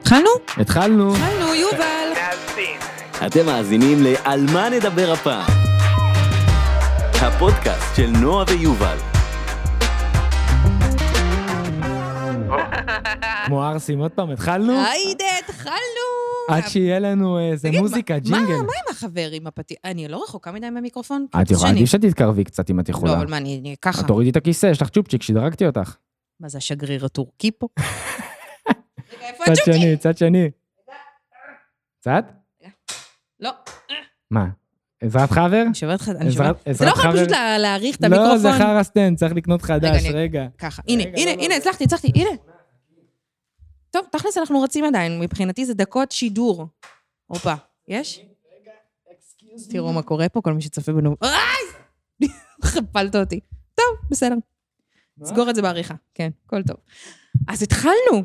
התחלנו? התחלנו. התחלנו, יובל. אתם מאזינים ל"על מה נדבר הפעם" הפודקאסט של נועה ויובל. כמו ערסים, עוד פעם, התחלנו? היידה, התחלנו. עד שיהיה לנו איזה מוזיקה, ג'ינגל. מה עם החבר עם הפתיח? אני לא רחוקה מדי מהמיקרופון? את יכולה, עדיף שתתקרבי קצת אם את לא, יכולה. אבל מה, אני אני ככה. את תורידי את הכיסא, יש לך צ'ופצ'יק, שדרגתי אותך. מה זה השגריר הטורקי פה? איפה צד? שני, צד שני. צד? לא, מה? עזרת חבר? אני שוברת לך, אני שוברת. זה לא יכול? פשוט לה- להעריך את לא, זה המיקרופון. חרא סטנד, צריך לקנות חדש, רגע. ככה, הנה, הנה, לא, הנה, לא. הצלחתי, הצלחתי, הנה. טוב, תכלס אנחנו רצים עדיין, מבחינתי זה דקות שידור. הופה, יש? תראו מה קורה פה, כל מי שצופה בנו. איי! חפלת אותי. טוב, בסדר. סגור את זה בעריכה. כן, הכל טוב. אז התחלנו.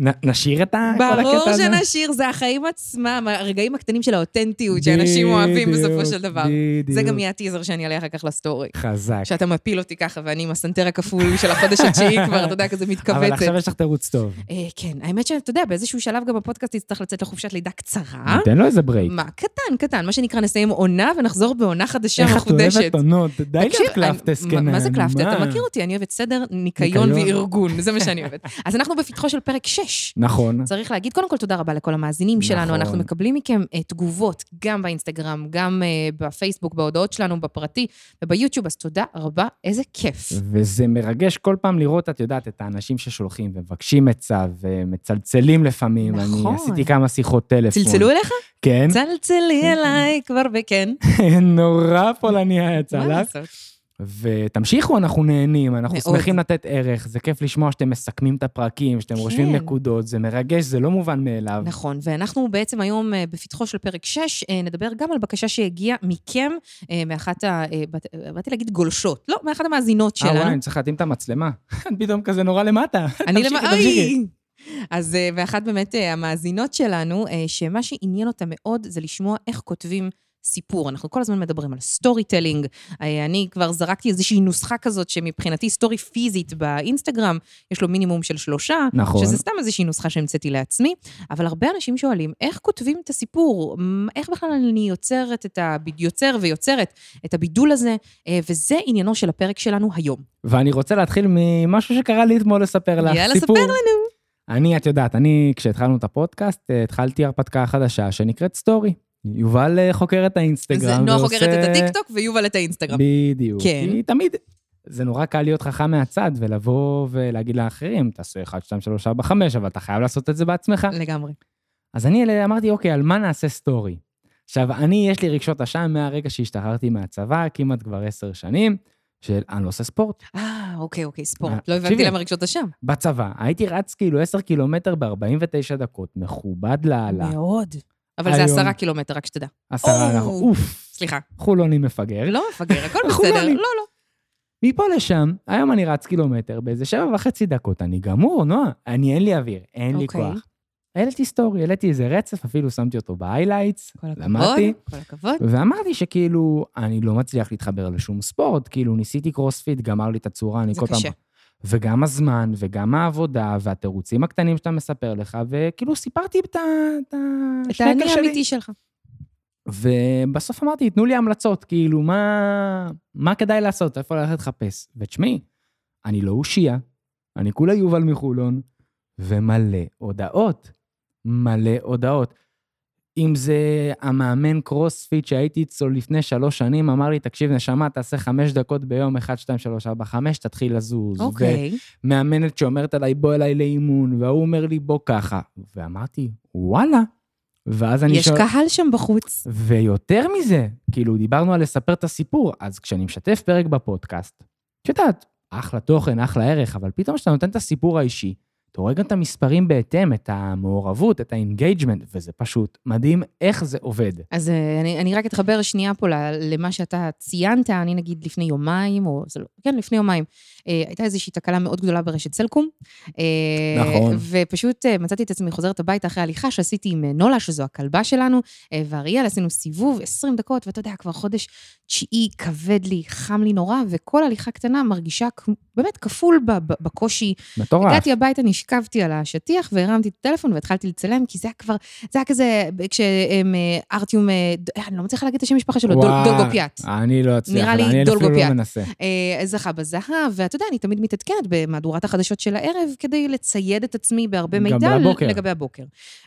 נ- נשאיר את ה- ברור הזה? שנשאיר, זה החיים עצמם, הרגעים הקטנים של האותנטיות שאנשים אוהבים בסופו של דבר. בדיוק. זה גם יהיה הטיזר שאני אעלה אחר כך לסטורי. חזק. שאתה מפיל אותי ככה, ואני עם הסנטר הכפול של החודש התשיעי כבר, אתה יודע, כזה אבל מתכווצת. עכשיו יש לך תירוץ טוב. אה, כן, האמת שאתה יודע, באיזשהו שלב גם הפודקאסט יצטרך לצאת לחופשת לידה קצרה. ניתן לו איזה break. מה, קטן, קטן, מה שנקרא, נסיים עונה ונחזור בעונה חדשה איך את מחודשת. אוהבת עונות? די תקשיב, להיות קלפטס אני- מה- מה זה קנן, קלפטס? אתה מה? מכיר אותי, אני אוהבת סדר, ניקיון ניקיון. וארגון, זה מה שאני אוהבת. אז אנחנו בפתחו של פרק 6. נכון. צריך להגיד, קודם כל תודה רבה לכל המאזינים שלנו, נכון. אנחנו מקבלים מכם אה, תגובות, גם באינסטגרם, גם אה, בפייסבוק, בהודעות שלנו, בפרטי וביוטיוב, אז תודה רבה, איזה כיף. וזה מרגש כל פעם לראות, את יודעת, את האנשים ששולחים ומבקשים עצה ומצלצלים לפעמים. נכון. אני עשיתי כמה שיחות טלפון. צלצלו אליך? כן. צלצלי אליי כבר בכן. נורא פולניה יצא מה לך. לעשות? ותמשיכו, אנחנו נהנים, אנחנו מאוד. שמחים לתת ערך, זה כיף לשמוע שאתם מסכמים את הפרקים, שאתם רושמים כן. נקודות, זה מרגש, זה לא מובן מאליו. נכון, ואנחנו בעצם היום אה, בפתחו של פרק 6, אה, נדבר גם על בקשה שהגיעה מכם, אה, מאחת ה... באת- באתי להגיד גולשות, לא, מאחת המאזינות אה, וואי. אני צריך להתאים את המצלמה. פתאום כזה נורא למטה. אני תמשיכי, למ... תמשיכי. אוי! אז ואחת באמת המאזינות שלנו, שמה שעניין אותה מאוד זה לשמוע איך כותבים סיפור. אנחנו כל הזמן מדברים על storytelling. אני כבר זרקתי איזושהי נוסחה כזאת שמבחינתי סטורי פיזית באינסטגרם, יש לו מינימום של שלושה, נכון. שזה סתם איזושהי נוסחה שהמצאתי לעצמי, אבל הרבה אנשים שואלים, איך כותבים את הסיפור? איך בכלל אני יוצרת את ה... יוצר ויוצרת את הבידול הזה? אה, וזה עניינו של הפרק שלנו היום. ואני רוצה להתחיל ממשהו שקרה לי אתמול לספר לך. יאללה, סיפור. ספר לנו. אני, את יודעת, אני, כשהתחלנו את הפודקאסט, אה, התחלתי הרפתקה חדשה שנקראת סטורי. יובל אה, חוקר את האינסטגרם. נועה ועושה- חוקרת את הטיקטוק ויובל את האינסטגרם. בדיוק. כן. כי תמיד, זה נורא קל להיות חכם מהצד ולבוא ולהגיד לאחרים, תעשו 1, 2, 3, 4, 5, אבל אתה חייב לעשות את זה בעצמך. לגמרי. אז אני אמרתי, אוקיי, על מה נעשה סטורי? עכשיו, אני, יש לי רגשות אשם מהרגע שהשתחררתי מהצבא, כמעט כבר עשר שנים, של אני לא עושה ספורט. אה, אוקיי, אוקיי, אה, ספורט. לא הבנתי. למה רגשות אשם. בצבא, הייתי רץ כאילו 10 קילומטר ב-49 דקות, מכובד לאללה. מאוד. אבל זה היום- עשרה קילומטר, רק שתדע. עשרה. אנחנו, אוף, סליחה. חולוני מפגר. לא מפגר, הכל בסדר. לא לא. לא. מפה לשם, היום אני רץ קילומטר, באיזה שבע וחצי דקות, אני גמור, נועה. אני, אין לי אוויר, אין לי אוקיי. כוח. העליתי סטורי, העליתי איזה רצף, אפילו שמתי אותו ב highlights, כל הכבוד. למדתי, כל הכבוד. ואמרתי שכאילו, אני לא מצליח להתחבר לשום ספורט, כאילו ניסיתי קרוספיט, גמר לי את הצורה, אני זה כל פעם... קשה. וגם הזמן, וגם העבודה, והתירוצים הקטנים שאתה מספר לך, וכאילו סיפרתי את ה... את את האני שלי. האמיתי שלך. ובסוף אמרתי, תנו לי המלצות, כאילו, מה, מה כדאי לעשות, איפה ללכת לחפש. ותשמעי, אני לא אושייה, אני כולה יובל מחולון, ומלא הודעות. מלא הודעות. אם זה המאמן קרוספיט שהייתי אצלו לפני שלוש שנים, אמר לי, תקשיב, נשמה, תעשה חמש דקות ביום, 1, 2, 3, 4, 5, תתחיל לזוז. אוקיי. ומאמנת שאומרת עליי, בוא אליי לאימון, וההוא אומר לי, בוא ככה. ואמרתי, וואלה. ואז אני יש שואל... קהל שם בחוץ. ויותר מזה, כאילו, דיברנו על לספר את הסיפור, אז כשאני משתף פרק בפודקאסט, את יודעת, אחלה תוכן, אחלה ערך, אבל פתאום כשאתה נותן את הסיפור האישי, אתה רואה גם את המספרים בהתאם, את המעורבות, את ה engagement, וזה פשוט מדהים איך זה עובד. אז אה, אני, אני רק אתחבר שנייה פה למה שאתה ציינת, אני נגיד לפני יומיים, או זה לא, כן, לפני יומיים, אה, הייתה איזושהי תקלה מאוד גדולה ברשת סלקום. אה, נכון. ופשוט אה, מצאתי את עצמי חוזרת הביתה אחרי הליכה שעשיתי עם אה, נולה, שזו הכלבה שלנו, אה, ואריאל, עשינו סיבוב 20 דקות, ואתה יודע, כבר חודש תשיעי, כבד לי, חם לי נורא, וכל הליכה קטנה מרגישה באמת כפול בקושי. מטורף. הגעתי הביתה, נשארתי. השכבתי על השטיח והרמתי את הטלפון והתחלתי לצלם, כי זה היה כבר, זה היה כזה, כשארטיום, אני לא מצליחה להגיד את השם המשפחה שלו, דול- וואו, דולגופיאט. אני לא אצליח, נראה לי אני אפילו דולגופיאט. לא מנסה. אה, זכה בזהב, ואתה יודע, אני תמיד מתעדכנת במהדורת החדשות של הערב, כדי לצייד את עצמי בהרבה מידע. לגבי הבוקר.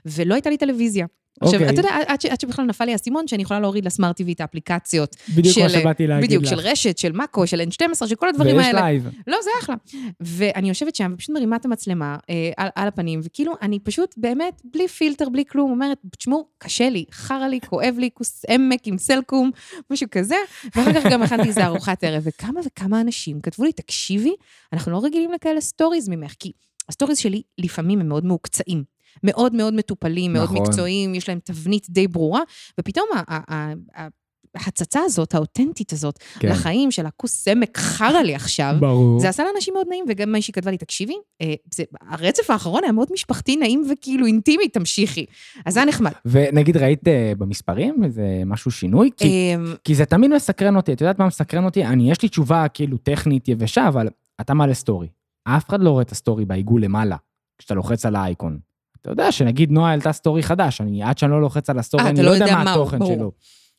ולא הייתה לי טלוויזיה. עכשיו, אוקיי. אתה יודע, עד, ש, עד שבכלל נפל לי האסימון, שאני יכולה להוריד ל smart TV את האפליקציות. בדיוק מה של- שבאתי להגיד לך. בדיוק, של רשת, של מאקו, של N12, של כל הדברים ויש האלה. live. לא, זה אחלה. ואני יושבת שם ופשוט מרימה את המצלמה אה, על, על הפנים, וכאילו, אני פשוט באמת, בלי פילטר, בלי כלום, אומרת, תשמעו, קשה לי, חרא לי, כואב לי, כוס עמק עם סלקום, משהו כזה. ואחר כך גם הכנתי איזה ארוחת ערב, וכמה וכמה אנשים כתבו לי, תקשיבי, אנחנו לא רגילים לכאלה סטוריז ממך, כי הסטוריז שלי לפעמים הם מאוד מהוקצעים. מאוד מאוד מטופלים, מאוד נכון. מקצועיים, יש להם תבנית די ברורה, ופתאום ה- ה- ה- ה- ההצצה הזאת, האותנטית הזאת, כן. לחיים של הכוס עמק חרא לי עכשיו, ברור. זה עשה לאנשים מאוד נעים, וגם מישהי כתבה לי, תקשיבי, אה, זה, הרצף האחרון היה מאוד משפחתי, נעים וכאילו אינטימי, תמשיכי. אז זה היה נחמד. ונגיד, ראית אה, במספרים איזה משהו שינוי? כי אה, כי זה תמיד מסקרן אותי, את יודעת מה מסקרן אותי? אני, יש לי תשובה כאילו טכנית יבשה, אבל אתה מעלה סטורי. אף אחד לא רואה את הסטורי בעיגול למעלה, כשאתה לוחץ על האייקון. אתה יודע שנגיד נועה העלתה סטורי חדש, אני, עד שאני לא לוחץ על הסטורי, אה, אני לא לא יודע מה מהו, התוכן ברור. שלו.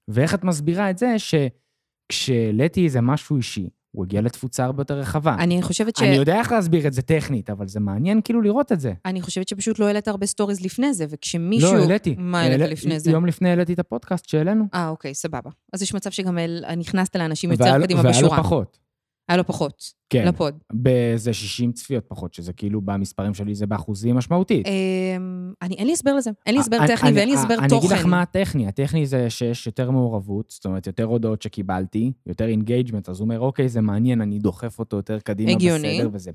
ואיך את מסבירה את זה שכשהעליתי איזה משהו אישי, הוא הגיע לתפוצה הרבה יותר רחבה. אני חושבת ש... אני יודע איך להסביר את זה טכנית, אבל זה מעניין כאילו לראות את זה. אני חושבת שפשוט לא העלית הרבה סטוריז לפני זה, וכשמישהו... לא, העליתי. מה העלית העלה- לפני זה? יום לפני העליתי את הפודקאסט שהעלינו. אה, אוקיי, סבבה. אז יש מצב שגם אל- נכנסת לאנשים יותר לו- קדימה והיה לו בשורה. פחות. היה לו פחות. כן. לפוד. באיזה 60 צפיות פחות, שזה כאילו במספרים שלי זה באחוזים משמעותית. אמ, אני, אין לי הסבר לזה. אין לי הסבר אני- טכני אני- ואין לי הסבר אני תוכן. אגיד לך מה הטכני, הטכני זה שיש יותר מעורבות, זאת אומרת, יותר הודעות שקיבלתי, יותר engagement, אז הוא אומר, אוקיי, זה מעניין, אני דוחף אותו יותר קדימה הגיוני. בסדר וזה.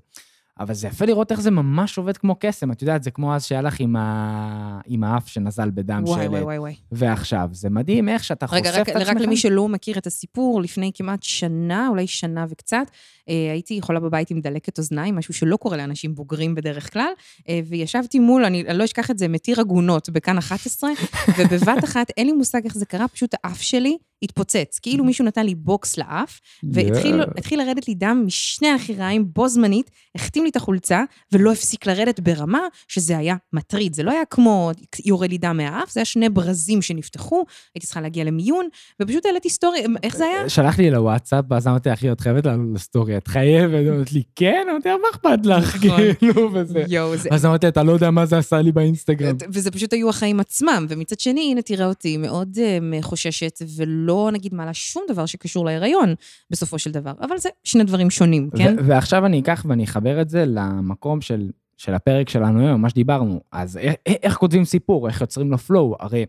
אבל זה יפה לראות איך זה ממש עובד כמו קסם, את יודעת, זה כמו אז שהיה לך עם, ה... עם האף שנזל בדם וואי, של... וואי, וואי, וואי. ועכשיו, זה מדהים איך שאתה חושף רגע, את רק, עצמך. רק למי שלא מכיר את הסיפור, לפני כמעט שנה, אולי שנה וקצת, אה, הייתי חולה בבית עם דלקת אוזניים, משהו שלא קורה לאנשים בוגרים בדרך כלל, אה, וישבתי מול, אני, אני לא אשכח את זה, מתיר עגונות בכאן 11, ובבת אחת, אין לי מושג איך זה קרה, פשוט האף שלי התפוצץ. כאילו מישהו נתן לי בוקס לאף, והתחיל. התחיל לרדת לי דם משני הנחיריים בו זמנית, הכתים לי את החולצה, ולא הפסיק לרדת ברמה שזה היה מטריד. זה לא היה כמו יורד לי דם מהאף, זה היה שני ברזים שנפתחו, הייתי צריכה להגיע למיון, ופשוט העליתי סטורי, איך זה היה? שלח לי לוואטסאפ, ואז אמרתי, אחי, את חייבת לעלות לסטורי, את חייבת? היא אומרת לי, כן? אמרתי, מה אכפת לך? נכון. כאילו, וזה. אז אמרתי, אתה לא יודע מה זה עשה לי באינסטגרם. וזה פשוט היו החיים עצמם, ומצד שני, הנה תראה אותי מאוד um, חוששת, ולא נגיד מעלה שום דבר שקשור להיריון, בסופו של דבר. אבל זה שני דברים שונים, כן? ו- ועכשיו אני אקח ואני אחבר את זה למקום של, של הפרק שלנו היום, מה שדיברנו. אז איך, איך כותבים סיפור, איך יוצרים לו flow? הרי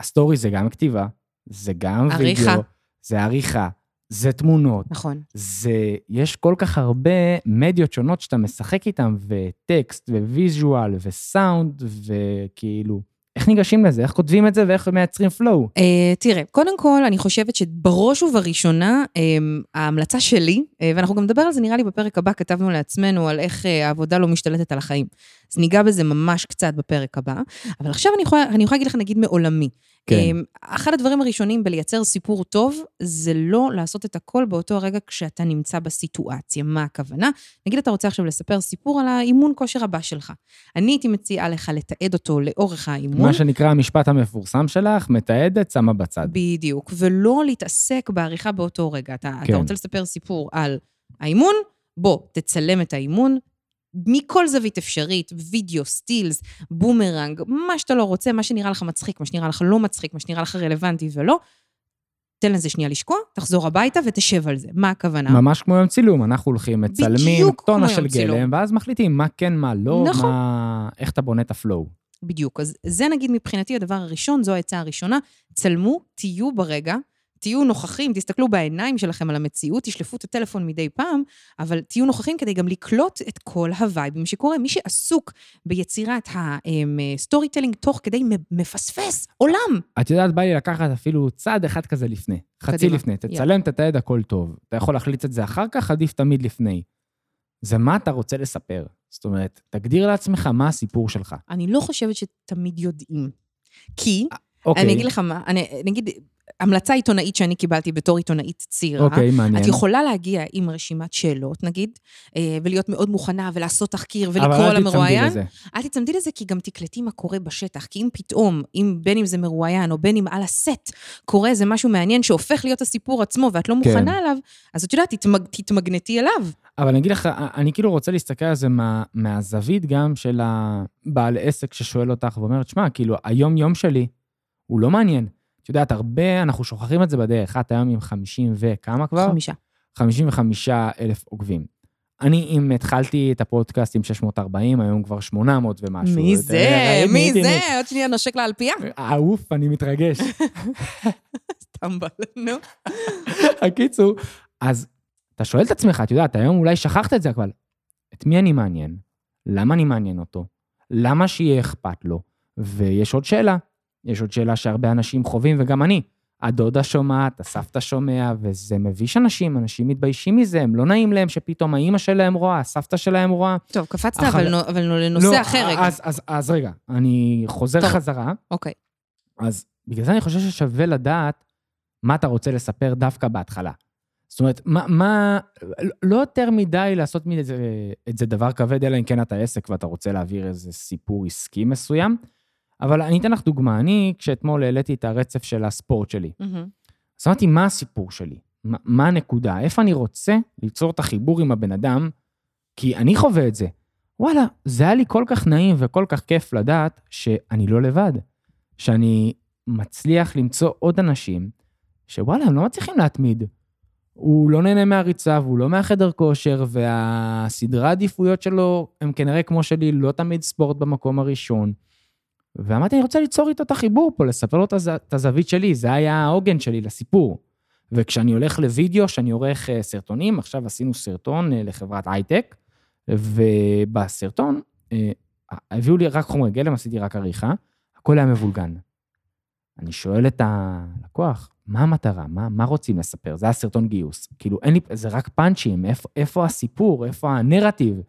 הסטורי זה גם כתיבה, זה גם עריכה. וידאו, זה עריכה, זה תמונות, נכון. זה, יש כל כך הרבה מדיות שונות שאתה משחק איתן, וטקסט, ו visual, וסאונד, וכאילו, איך ניגשים לזה? איך כותבים את זה ואיך מייצרים flow? Uh, תראה, קודם כל, אני חושבת שבראש ובראשונה, um, ההמלצה שלי, uh, ואנחנו גם נדבר על זה, נראה לי בפרק הבא, כתבנו לעצמנו על איך uh, העבודה לא משתלטת על החיים. אז ניגע בזה ממש קצת בפרק הבא. אבל עכשיו אני יכולה, אני יכולה להגיד לך, נגיד, מעולמי. כן. Um, אחד הדברים הראשונים בלייצר סיפור טוב, זה לא לעשות את הכל באותו הרגע כשאתה נמצא בסיטואציה. מה הכוונה? נגיד אתה רוצה עכשיו לספר סיפור על האימון כושר הבא שלך. אני הייתי מציעה לך לתעד אותו לאורך האימון. מה שנקרא המשפט המפורסם שלך, מתעדת, שמה בצד. בדיוק, ולא להתעסק בעריכה באותו רגע. אתה, כן. אתה רוצה לספר סיפור על האימון? בוא, תצלם את האימון. מכל זווית אפשרית, וידאו, סטילס, בומרנג, מה שאתה לא רוצה, מה שנראה לך מצחיק, מה שנראה לך לא מצחיק, מה שנראה לך רלוונטי ולא, תן לזה שנייה לשקוע, תחזור הביתה ותשב על זה. מה הכוונה? ממש כמו יום צילום, אנחנו הולכים, מצלמים, טונה של. גלם, ואז מחליטים מה כן, מה לא, נכון. מה... איך אתה בונה את הפלואו. בדיוק. אז זה נגיד מבחינתי הדבר הראשון, זו העצה הראשונה. צלמו, תהיו ברגע, תהיו נוכחים, תסתכלו בעיניים שלכם על המציאות, תשלפו את הטלפון מדי פעם, אבל תהיו נוכחים כדי גם לקלוט את כל הווייבים שקורה. מי שעסוק ביצירת הסטורי טלינג תוך כדי מפספס עולם. את יודעת, בא לי לקחת אפילו צעד אחד כזה לפני, חצי קדימה, לפני, תצלם, תתעד, הכל טוב. אתה יכול להחליט את זה אחר כך, עדיף תמיד לפני. זה מה אתה רוצה לספר. זאת אומרת, תגדיר לעצמך מה הסיפור שלך. אני לא חושבת שתמיד יודעים. כי, אוקיי. אני אגיד לך מה, אני, נגיד, המלצה עיתונאית שאני קיבלתי בתור עיתונאית צעירה. אוקיי, מעניין. את יכולה להגיע עם רשימת שאלות, נגיד, אה, ולהיות מאוד מוכנה ולעשות תחקיר ולקרוא אבל אל תצמדי למרואיין. לזה. אל תצמדי לזה, כי גם תקלטי מה קורה בשטח. כי אם פתאום, אם בין אם זה מרואיין או בין אם על הסט, קורה איזה משהו מעניין שהופך להיות הסיפור עצמו ואת לא מוכנה כן. עליו, אז את יודעת, תתמג, תתמגנטי אליו. אבל אני אגיד לך, אני כאילו רוצה להסתכל על זה מה, מהזווית גם של הבעל עסק ששואל אותך ואומרת, שמע, כאילו, היום-יום שלי הוא לא מעניין. את יודעת, הרבה, אנחנו שוכחים את זה בדרך. את היום עם 50 וכמה כבר? חמישה. 55 אלף עוקבים. אני, אם התחלתי את הפודקאסט עם 640, היום כבר 800 ומשהו. מי אתה- זה? מי זה? עוד שנייה נושק על פיה. אהוף, אני מתרגש. טמבל, נו. הקיצור, אז אתה שואל את עצמך, את יודעת, היום אולי שכחת את זה, אבל את מי אני מעניין? למה אני מעניין אותו? למה שיהיה אכפת לו? ויש עוד שאלה, יש עוד שאלה שהרבה אנשים חווים, וגם אני. הדודה שומעת, הסבתא שומע, וזה מביש אנשים, אנשים מתביישים מזה, הם לא נעים להם שפתאום האימא שלהם רואה, הסבתא שלהם רואה. טוב, קפצת, אחר- אבל נו- אבל נו- לנושא לא, אחר רגע. אז, אז, אז רגע, אני חוזר טוב. חזרה. אוקיי. אז בגלל זה אני חושב ששווה לדעת מה אתה רוצה לספר דווקא בהתחלה. זאת אומרת, מה, מה לא יותר מדי לעשות מזה את זה דבר כבד, אלא אם כן אתה עסק ואתה רוצה להעביר איזה סיפור עסקי מסוים. אבל אני אתן לך דוגמה, אני, כשאתמול העליתי את הרצף של הספורט שלי, מהמם. אז אמרתי, מה הסיפור שלי? מה, מה הנקודה? איפה אני רוצה ליצור את החיבור עם הבן אדם? כי אני חווה את זה. וואלה, זה היה לי כל כך נעים וכל כך כיף לדעת שאני לא לבד. שאני מצליח למצוא עוד אנשים שוואלה, הם לא מצליחים להתמיד. הוא לא נהנה מהריצה והוא לא מהחדר כושר, והסדרי העדיפויות שלו הם כנראה כמו שלי, לא תמיד ספורט במקום הראשון. ואמרתי, אני רוצה ליצור איתו את החיבור פה, לספר לו את הז- את הזווית שלי, זה היה העוגן שלי לסיפור. וכשאני הולך לוידאו, שאני עורך אה, סרטונים, עכשיו עשינו סרטון אה, לחברת הייטק, ובסרטון אה, הביאו לי רק חומרי גלם, עשיתי רק עריכה, הכל היה מבולגן. אני שואל את הלקוח, מה המטרה? מה, מה רוצים לספר? זה היה סרטון גיוס. כאילו, אין לי, זה רק פאנצ'ים, איפה, איפה הסיפור, איפה הנרטיב?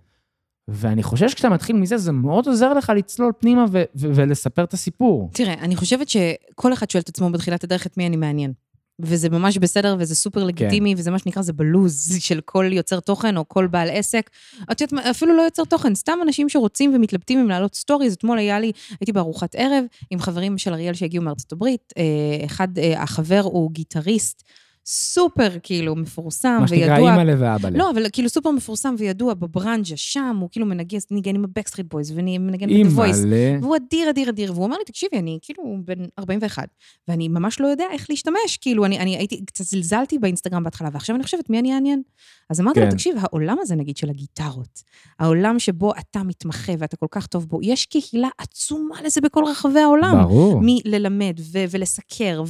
ואני חושב שכשאתה מתחיל מזה, זה מאוד עוזר לך לצלול פנימה ו- ו- ולספר את הסיפור. תראה, אני חושבת שכל אחד שואל את עצמו בתחילת הדרך את מי אני מעניין. וזה ממש בסדר, וזה סופר לגיטימי, וזה מה שנקרא, זה בלוז של כל יוצר תוכן או כל בעל עסק. את יודעת, אפילו לא יוצר תוכן, סתם אנשים שרוצים ומתלבטים אם להעלות סטוריז. אתמול היה לי, הייתי בארוחת ערב עם חברים של אריאל שהגיעו מארצות הברית. אה, אחד, אה, החבר הוא גיטריסט סופר כאילו מפורסם מה שנקרא וידוע. אימא'לה ואבא'לה. לא, אבל כאילו סופר מפורסם וידוע בברנז'ה, שם הוא כאילו מנגן, ניגן עם ה Backstreet Boys ומנגן ב"The Voice". אימא'לה. והוא אדיר, אדיר, אדיר, והוא אמר לי, תקשיבי, אני כאילו בן 41, ואני ממש לא יודע איך להשתמש, כאילו, אני, אני הייתי, קצת זלזלתי באינסטגרם בהתחלה, ועכשיו אני חושבת, מי אני אעניין? אז אמרתי לו, כן. תקשיב, העולם הזה, נגיד, של הגיטרות, העולם שבו אתה מתמחה ואתה כל כך טוב בו, יש קהילה עצומה לזה בכל רחבי העולם. ברור. מללמד ו- ולסקר,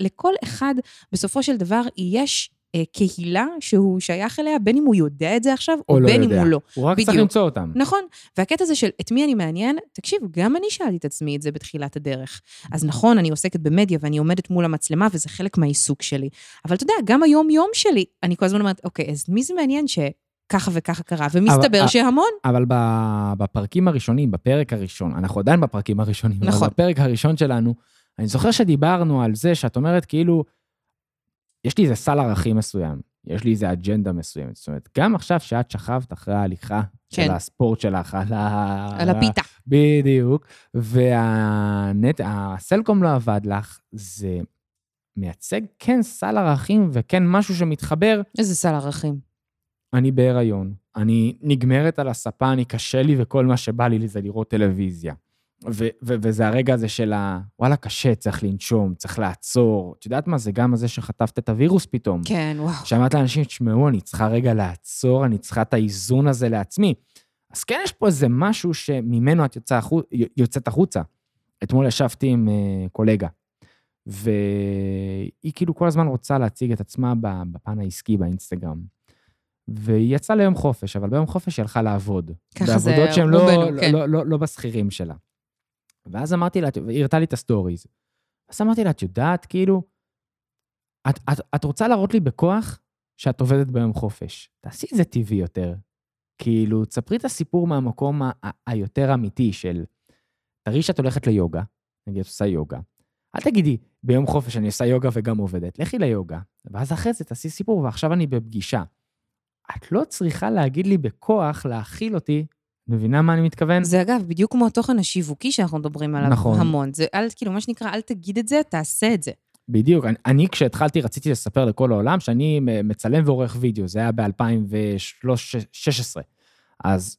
ולכל אחד, בסופו של דבר, יש אה, קהילה שהוא שייך אליה, בין אם הוא יודע את זה עכשיו, או, או לא בין יודע. אם הוא לא. הוא רק צריך בדיוק. למצוא אותם. נכון, והקטע הזה של את מי אני מעניין, תקשיב, גם אני שאלתי את עצמי את זה בתחילת הדרך. אז נכון, אני עוסקת במדיה ואני עומדת מול המצלמה וזה חלק מהעיסוק שלי. אבל אתה יודע, גם היום-יום שלי, אני כל הזמן אומרת, אוקיי, אז מי זה מעניין שככה וככה קרה? ומסתבר אבל- שהמון. אבל בפרקים הראשונים, בפרק הראשון, אנחנו עדיין בפרקים הראשונים, נכון. אבל בפרק הראשון שלנו, אני זוכר שדיברנו על זה שאת אומרת, כאילו, יש לי איזה סל ערכים מסוים, יש לי איזה אג'נדה מסוימת. זאת אומרת, גם עכשיו שאת שכבת אחרי ההליכה כן. של הספורט שלך, על ה... על הפיתה. בדיוק. והנט, הסלקום לא עבד לך, זה מייצג כן סל ערכים וכן משהו שמתחבר. איזה סל ערכים. אני בהיריון, אני נגמרת על הספה, אני קשה לי וכל מה שבא לי זה לראות טלוויזיה. ו- ו- וזה הרגע הזה של ה... וואלה, קשה, צריך לנשום, צריך לעצור. את יודעת מה? זה גם הזה שחטפת את הווירוס פתאום. כן, וואו. שאמרת לאנשים, תשמעו, אני צריכה רגע לעצור, אני צריכה את האיזון הזה לעצמי. אז כן, יש פה איזה משהו שממנו את יוצא החו... יוצאת החוצה. אתמול ישבתי עם uh, קולגה, והיא כאילו כל הזמן רוצה להציג את עצמה בפן העסקי באינסטגרם. והיא יצאה ליום חופש, אבל ביום חופש היא הלכה לעבוד. ככה זה לא, רובנו, לא, כן. לא, לא, לא בשכירים שלה. ואז אמרתי לה, והיא הראתה לי את הסטוריז. אז אמרתי לה, את יודעת, כאילו, את, את, את רוצה להראות לי בכוח שאת עובדת ביום חופש. תעשי את זה טבעי יותר. כאילו, תספרי את הסיפור מהמקום היותר אמיתי של, תראי שאת הולכת ליוגה, נגיד את עושה יוגה, אל תגידי, ביום חופש אני עושה יוגה וגם עובדת, לכי ליוגה, ואז אחרי זה תעשי סיפור, ועכשיו אני בפגישה. את לא צריכה להגיד לי בכוח להכיל אותי, מבינה מה אני מתכוון? זה אגב, בדיוק כמו התוכן השיווקי שאנחנו מדברים עליו נכון. המון. זה אל, כאילו, מה שנקרא, אל תגיד את זה, תעשה את זה. בדיוק. אני, אני כשהתחלתי רציתי לספר לכל העולם שאני מצלם ועורך וידאו, זה היה ב-2016. אז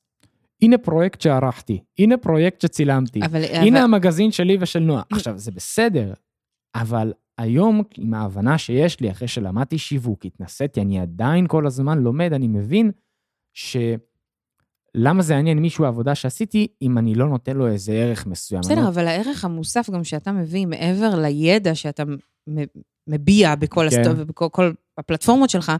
הנה פרויקט שערכתי, הנה פרויקט שצילמתי, אבל... הנה אבל... המגזין שלי ושל נועה. עכשיו, זה בסדר, אבל היום, עם ההבנה שיש לי, אחרי שלמדתי שיווק, התנסיתי, אני עדיין כל הזמן לומד, אני מבין ש... למה זה יעניין מישהו העבודה שעשיתי, אם אני לא נותן לו איזה ערך מסוים. אני בסדר, לא- אבל הערך המוסף גם שאתה מביא, מעבר לידע שאתה מביע בכל, כן. הסטו... בכל כל הפלטפורמות שלך,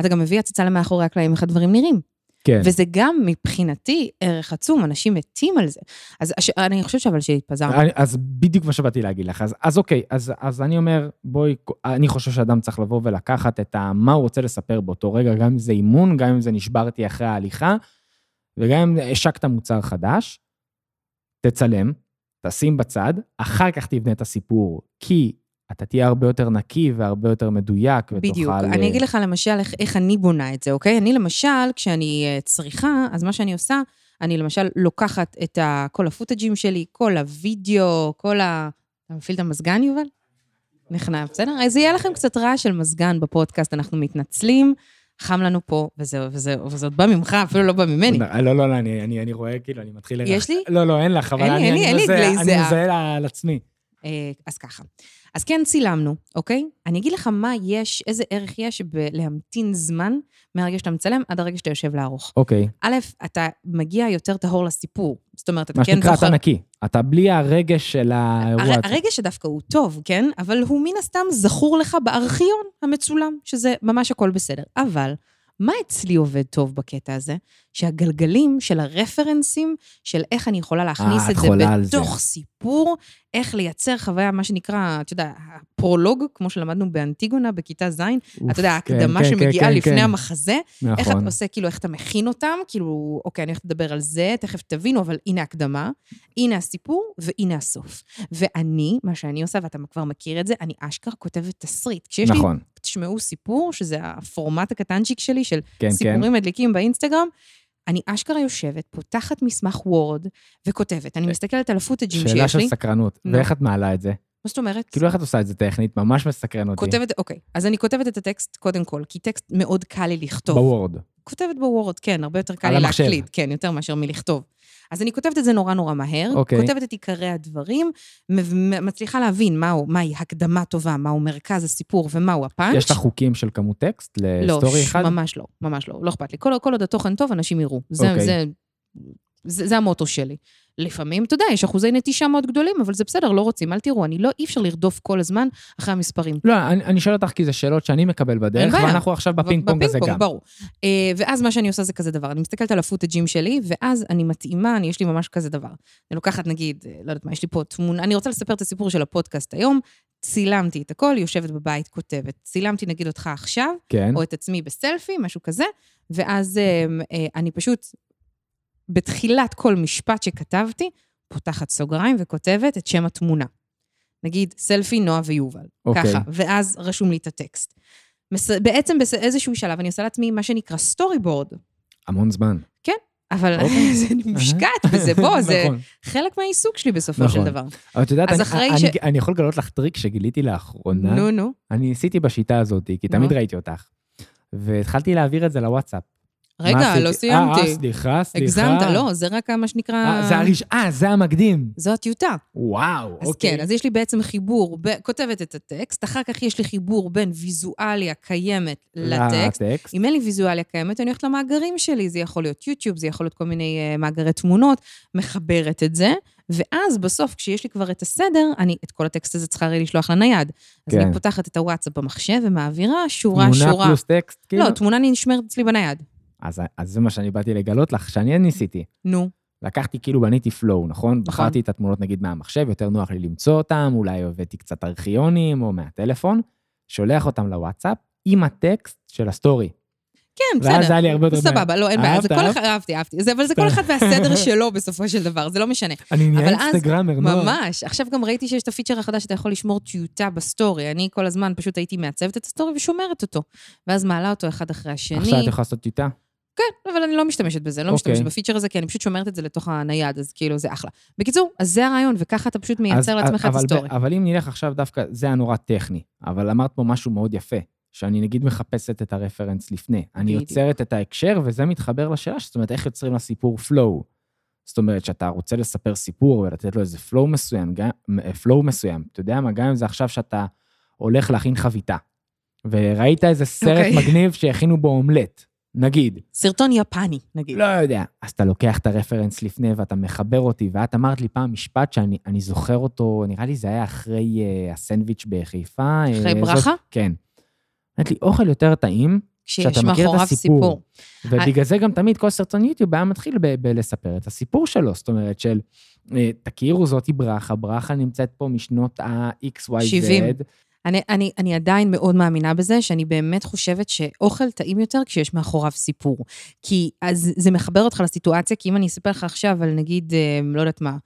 אתה גם מביא הצצה למאחורי הקלעים, איך הדברים נראים. כן. וזה גם מבחינתי ערך עצום, אנשים מתים על זה. אז הש... אני חושבת שאבל שהתפזרנו. אני- אז בדיוק מה שבאתי להגיד לך. אז, אז אוקיי, אז, אז אני אומר, בואי, אני חושב שאדם צריך לבוא ולקחת את ה, מה הוא רוצה לספר באותו רגע, גם אם זה אימון, גם אם זה נשברתי אחרי ההליכה, וגם אם השקת מוצר חדש, תצלם, תשים בצד, אחר כך תבנה את הסיפור, כי אתה תהיה הרבה יותר נקי והרבה יותר מדויק, ותוכל... בדיוק. אה, אני אגיד לך למשל איך, איך אני בונה את זה, אוקיי? אני למשל, כשאני אה, צריכה, אז מה שאני עושה, אני למשל לוקחת את ה, כל הפוטג'ים שלי, כל הוידאו, כל ה... אתה מפעיל את המזגן, יובל? נכנע, בסדר? אז יהיה לכם קצת רעש של מזגן בפודקאסט, אנחנו מתנצלים, חם לנו פה, וזה, וזה, וזה עוד בא ממך, אפילו לא בא ממני. לא, לא, לא, אני, אני, אני רואה, כאילו, אני מתחיל... לרח- יש לי? לא, לא, אין לך, אבל אין אני, אני אני זיעה. מזהה על עצמי. אה, אז ככה. אז כן צילמנו, אוקיי? אני אגיד לך מה יש, איזה ערך יש בלהמתין זמן מהרגע שאתה מצלם עד הרגע שאתה יושב לערוך. אוקיי. א', אתה מגיע יותר טהור לסיפור. זאת אומרת, אתה מה כן שנקרא, זוכר... אתה נקי. אתה בלי הרגש של האירוע הר... עצמו. הרגע שדווקא הוא טוב, כן? אבל הוא מן הסתם זכור לך בארכיון המצולם, שזה ממש הכל בסדר. אבל מה אצלי עובד טוב בקטע הזה? שהגלגלים של הרפרנסים, של איך אני יכולה להכניס אה, את את זה על זה. בתוך סיפור, איך לייצר חוויה, מה שנקרא, אתה יודע, הפרולוג, כמו שלמדנו באנטיגונה בכיתה ז', אתה יודע, כן, ההקדמה כן, שמגיעה כן, לפני כן. המחזה, איך אתה נכון. עושה, כאילו, איך אתה מכין אותם, כאילו, אוקיי, אני הולכת לדבר על זה, תכף תבינו, אבל הנה הקדמה, הנה הסיפור, והנה הסוף. ואני, מה שאני עושה, ואתה כבר מכיר את זה, אני אשכרה כותבת תסריט. כשיש לי, נכון, תשמעו סיפור, שזה הפורמט הקטנצ'יק שלי של כן, כן. סיפורים מדליקים באינסטגרם, אני אשכרה יושבת, פותחת מסמך וורד וכותבת. אני מסתכלת על הפוטג'ים אה, שאלה שיש של לי. סקרנות. נו. ואיך את מעלה את זה? מה זאת אומרת? כאילו, איך את עושה את זה טכנית? ממש מסקרן אותי. כותבת, אוקיי. אז אני כותבת את הטקסט קודם כל, כי טקסט מאוד קל לי לכתוב. בוורד. כותבת בוורד, כן, הרבה יותר קל לי. להקליד, כן, יותר מאשר מלכתוב. אז אני כותבת את זה נורא נורא מהר, אוקיי. כותבת את עיקרי הדברים, מצליחה להבין מהו, מהי הקדמה טובה, מהו מרכז הסיפור ומהו הפאנץ'. יש לך חוקים של כמות טקסט לא, לסטורי ש- אחד? ממש לא, ממש לא, לא אכפת לי. כל, כל עוד התוכן טוב, אנשים יראו. זה, אוקיי. זה, זה, זה המוטו שלי. לפעמים, אתה יודע, יש אחוזי נטישה מאוד גדולים, אבל זה בסדר, לא רוצים, אל תראו, אני לא, אי אפשר לרדוף כל הזמן אחרי המספרים. לא, אני אני שואל אותך כי זה שאלות שאני מקבל בדרך. ואנחנו עכשיו בפינג פונג הזה גם. ברור. אה, ואז מה שאני עושה זה כזה דבר, אני מסתכלת על ה footageים שלי, ואז אני מתאימה, אני, יש לי ממש כזה דבר. אני לוקחת, נגיד, אה, לא יודעת מה, יש לי פה תמונה, אני רוצה לספר את הסיפור של הפודקאסט היום, צילמתי את הכל, יושבת בבית, כותבת. צילמתי, נגיד, אותך עכשיו, כן. או את עצמי בסלפי, משהו כזה, ואז אה, אה, אני פשוט, בתחילת כל משפט שכתבתי, פותחת סוגריים וכותבת את שם התמונה. נגיד, סלפי, נועה ויובל. אוקיי. ככה, ואז רשום לי את הטקסט. מס... בעצם באיזשהו שלב אני עושה לעצמי מה שנקרא סטורי בורד, המון זמן. אבל אוקיי. זה מושקעת בזה, בוא, זה נכון. חלק מהעיסוק שלי בסופו נכון. של דבר. אבל את יודעת, אני- אחרי אני- ש- אני יכול לגלות לך טריק שגיליתי לאחרונה. נו, נו. אני ניסיתי בשיטה הזאת, כי תמיד נו. ראיתי אותך. והתחלתי להעביר את זה לוואטסאפ. רגע? לא אה, אה, סיימתי. סליחה, סליחה. הגזמת, לא, זה רק מה שנקרא... אה, זה הראש... אה, זה המקדים. זו הטיוטה. וואו, אז אוקיי. כן, אז יש לי בעצם חיבור, ב... כותבת את הטקסט, אחר כך יש לי חיבור בין ויזואליה קיימת לטקסט. לטקסט. אם אין לי ויזואליה קיימת, אני הולכת למאגרים שלי, זה יכול להיות יוטיוב, זה יכול להיות כל מיני uh, מאגרי תמונות, מחברת את זה, ואז בסוף, כשיש לי כבר את הסדר, אני את כל הטקסט הזה צריכה הרי לשלוח לנייד. אז כן. אני פותחת את הוואטסאפ במחשב ומעבירה שורה, תמונה שורה. פלוס טקסט, כאילו? לא, תמונה נשמרת אצלי בנייד. אז, אז זה מה שאני באתי לגלות לך, שאני ניסיתי. נו, לקחתי, כאילו בניתי flow, נכון? בחרתי את התמונות נגיד מהמחשב, יותר נוח לי למצוא אותם, אולי הבאתי קצת ארכיונים או מהטלפון, שולח אותם לוואטסאפ עם הטקסט של הסטורי. כן, בסדר. ואז היה לי הרבה יותר... סבבה, לא, אין בעיה. זה כל? אחד, אהבתי, אהבתי. אבל זה כל אחד והסדר שלו בסופו של דבר, זה לא משנה. אני נהיה אינסטגרמר, נועה. ממש. עכשיו גם ראיתי שיש את הפיצ'ר החדש שאתה יכול לשמור טיוטה בסטורי. אני כל הזמן פשוט הייתי מעצבת את הסטורי ושומרת אותו. ואז מעלה אותו אחד אחרי השני. עכשיו את יכולה לעשות טיוטה? כן, אבל אני לא משתמשת בזה, אני לא אוקיי. משתמשת בפיצ'ר הזה, כי אני פשוט שומרת את זה לתוך הנייד, אז כאילו זה אחלה. בקיצור, אז זה הרעיון, וככה אתה פשוט מייצר לעצמך את הסטורי. אבל אם נלך עכשיו דווקא, זה היה נורא טכני, אבל אמרת פה משהו מאוד יפה, שאני נגיד מחפשת את הרפרנס לפני. אני בדיוק. יוצרת את ההקשר, וזה מתחבר לשאלה, זאת אומרת, איך יוצרים לסיפור flow. זאת אומרת, שאתה רוצה לספר סיפור ולתת לו איזה flow מסוים, גם, flow מסוים. אתה יודע מה, גם אם זה עכשיו שאתה הולך להכין חביתה, וראית איזה סרט אוקיי. מגניב שהכינו בו אומלט, נגיד. סרטון יפני, נגיד. לא יודע. אז אתה לוקח את הרפרנס לפני ואתה מחבר אותי, ואת אמרת לי פעם משפט שאני אני זוכר אותו, נראה לי זה היה אחרי uh, הסנדוויץ' בחיפה. אחרי אה, ברכה? זאת, כן. אמרת לי, אוכל יותר טעים, כשיש שאתה מכיר את הסיפור. סיפור. ובגלל זה גם תמיד כל סרטון יוטיוב היה מתחיל בלספר את הסיפור שלו, זאת אומרת של, אה, תכירו, זאתי ברכה, ברכה נמצאת פה משנות ה-XYZ. 70. אני, אני, אני עדיין מאוד מאמינה בזה, שאני באמת חושבת שאוכל טעים יותר כשיש מאחוריו סיפור. כי אז זה מחבר אותך לסיטואציה, כי אם אני אספר לך עכשיו על נגיד, אה, לא יודעת מה,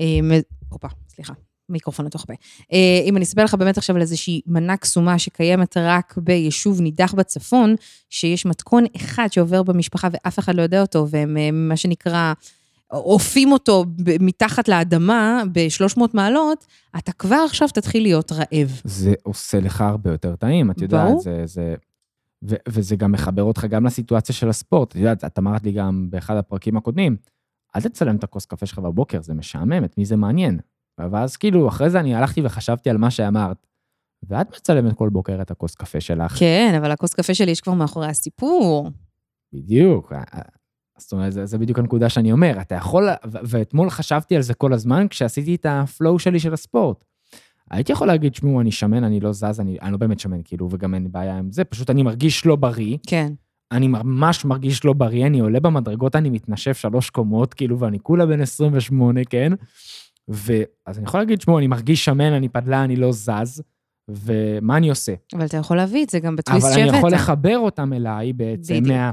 אה, הופה, סליחה. מיקרופון לתוך הפה. אה, אם אני אספר לך באמת עכשיו על איזושהי מנה קסומה שקיימת רק ביישוב נידח בצפון, שיש מתכון אחד שעובר במשפחה ואף אחד לא יודע אותו, והם מה שנקרא, אופים אותו מתחת לאדמה ב-300 מעלות, אתה כבר עכשיו תתחיל להיות רעב. זה עושה לך הרבה יותר טעים, את יודעת, ברור. זה... זה... ו- וזה גם מחבר אותך גם לסיטואציה של הספורט. את יודעת, את אמרת לי גם באחד הפרקים הקודמים, אל תצלם את הכוס קפה שלך בבוקר, זה משעמם, את מי זה מעניין. ואז כאילו, אחרי זה אני הלכתי וחשבתי על מה שאמרת, ואת מצלמת כל בוקר את הכוס קפה שלך. כן, אבל הכוס קפה שלי יש כבר מאחורי הסיפור. בדיוק. זאת אומרת, זה, זה בדיוק הנקודה שאני אומר, אתה יכול, ו- ואתמול חשבתי על זה כל הזמן כשעשיתי את הפלואו שלי של הספורט. הייתי יכול להגיד, שמעו, אני שמן, אני לא זז, אני, אני לא באמת שמן, כאילו, וגם אין בעיה עם זה, פשוט אני מרגיש לא בריא, כן. אני ממש מרגיש לא בריא, אני עולה במדרגות, אני מתנשף שלוש קומות, כאילו, ואני כולה בן 28, כן? ואז אני יכול להגיד, שמעו, אני מרגיש שמן, אני פדלה, אני לא זז, ומה אני עושה? אבל אתה יכול להביא את זה גם בטוויסט אבל שהבאת. אני יכול לחבר אותם אליי בעצם. מה...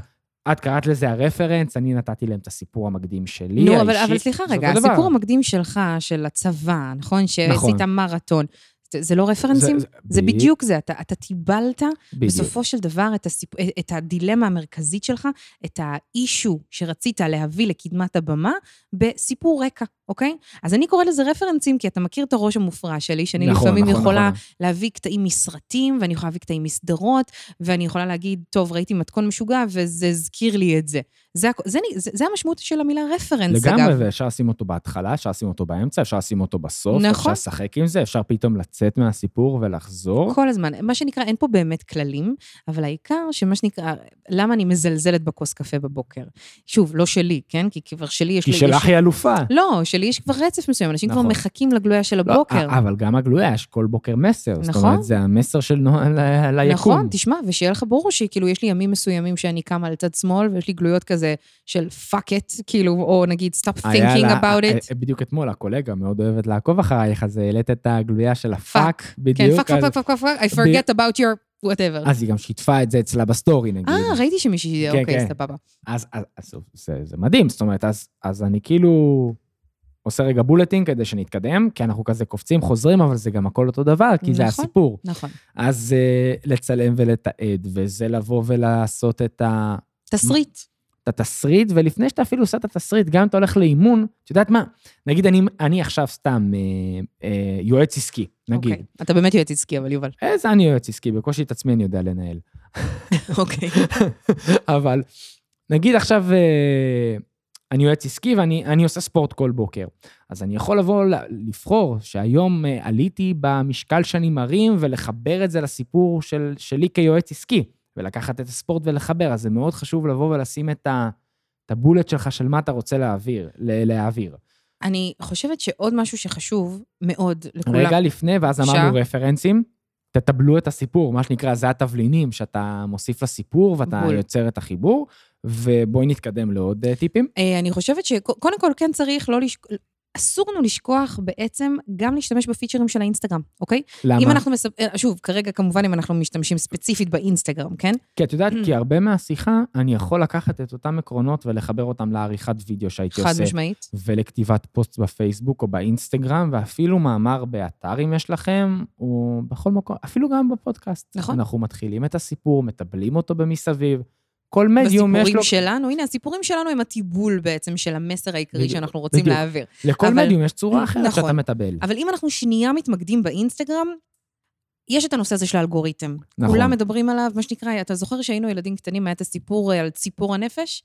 את קראת לזה הרפרנס, אני נתתי להם את הסיפור המקדים שלי, נו, אבל, האישי. אבל סליחה זה רגע, דבר. הסיפור המקדים שלך, של הצבא, נכון? שעשית מרתון. זה- זה לא רפרנסים? זה- זה ב- בדיוק זה, אתה, אתה טיבלת בדיוק. בסופו של דבר את, הסיפ... את הדילמה המרכזית שלך, את האישו שרצית להביא לקדמת הבמה, בסיפור רקע, אוקיי? אז אני קוראת לזה רפרנסים, כי אתה מכיר את הראש המופרע שלי, שאני נכון, לפעמים נכון, יכולה נכון. להביא קטעים מסרטים, ואני יכולה להביא קטעים מסדרות, ואני יכולה להגיד, טוב, ראיתי מתכון משוגע, וזה הזכיר לי את זה. זה, זה, זה, זה המשמעות של המילה רפרנס, לגמרי, אגב. ואפשר לשים אותו בהתחלה, אפשר לשים אותו באמצע, אפשר לשים אותו בסוף, נכון. אפשר לשחק עם זה, אפשר פתאום לצאת מהסיפור ולחזור. כל הזמן. מה שנקרא, אין פה באמת כללים, אבל העיקר שמה שנקרא, למה אני מזלזלת בכוס קפה בבוקר? שוב, לא שלי, כן? כי כבר שלי יש... כי לי- שלך יש... היא אלופה. לא, שלי יש כבר רצף מסוים, אנשים כבר נכון. מחכים לגלויה של לא, הבוקר. אבל גם הגלויה, יש כל בוקר מסר. זאת נכון. אומרת, זה המסר של נועה ל- ליקום. נכון, תשמע, ושיהיה לך ברור שכאילו יש לי ימים מסוימים שאני קמה על צד שמאל, ויש לי גלויות כזה של fuck it, כאילו, או נגיד stop thinking לה- about אה, it. בדיוק אתמול, הקולגה מאוד אוהבת לעקוב אחרייך, אז העלית את הגלויה של הפאק, כן, בדיוק. אז- fuck, fuck, fuck, fuck, I forget about your whatever. אז היא גם שיתפה את זה אצלה בסטורי, נגיד. אה, ראיתי שמישהי, כן, אוקיי, כן. סבבה. אז, אז, אז זה, זה מדהים, זאת אומרת, אז, אז אני כאילו עושה רגע בולטים כדי שנתקדם, כי אנחנו כזה קופצים, חוזרים, אבל זה גם הכל אותו דבר, כי זה נכון. הסיפור. נכון. אז uh, לצלם ולתעד, וזה לבוא ולעשות את, ה, תסריט. את התסריט, ולפני שאתה אפילו עושה את התסריט, גם אם אתה הולך לאימון, את יודעת מה? נגיד אני, אני עכשיו סתם אה, אה, יועץ עסקי, נגיד. אוקיי. אתה באמת יועץ עסקי, אבל יובל. איזה אני יועץ עסקי, בקושי את עצמי אני יודע לנהל. אוקיי. אבל נגיד עכשיו אה, אני יועץ עסקי ואני אני עושה ספורט כל בוקר. אז אני יכול לבוא לבחור שהיום אה, עליתי במשקל שאני מרים ולחבר את זה לסיפור של, שלי כיועץ עסקי, ולקחת את הספורט ולחבר. אז זה מאוד חשוב לבוא ולשים את, ה, את הבולט שלך של מה אתה רוצה להעביר, להעביר. אני חושבת שעוד משהו שחשוב מאוד לכולם... רגע לפני, ואז. אמרנו רפרנסים. תטבלו את הסיפור, מה שנקרא, זה התבלינים שאתה מוסיף לסיפור ואתה בול. יוצר את החיבור, ובואי נתקדם לעוד אה, טיפים. אה, אני חושבת שקודם כל כן צריך לא לשק... אסור לנו לשכוח בעצם גם להשתמש בפיצ'רים של האינסטגרם, אוקיי? למה? אם אנחנו מספ... אה, שוב, כרגע כמובן אם אנחנו משתמשים ספציפית באינסטגרם, כן? כי את יודעת. כי הרבה מהשיחה, אני יכול לקחת את אותם עקרונות ולחבר אותם לעריכת וידאו שהייתי חד עושה. משמעית. ולכתיבת פוסט בפייסבוק או באינסטגרם, ואפילו מאמר באתר אם יש לכם, או בכל מקום, אפילו גם בפודקאסט. נכון. אנחנו מתחילים את הסיפור, מטבלים אותו במסביב. כל מדיום יש בסיפורים לו... שלנו, הנה, הסיפורים שלנו הם הטיבול בעצם של המסר העיקרי בדיוק, שאנחנו רוצים בדיוק. להעביר. לכל אבל- מדיום יש צורה אחרת נכון. שאתה מטבל. אבל אם אנחנו שנייה מתמקדים באינסטגרם, יש את הנושא הזה של האלגוריתם. נכון. כולם מדברים עליו, מה שנקרא, אתה זוכר שהיינו ילדים קטנים, היה את הסיפור אה, על ציפור הנפש?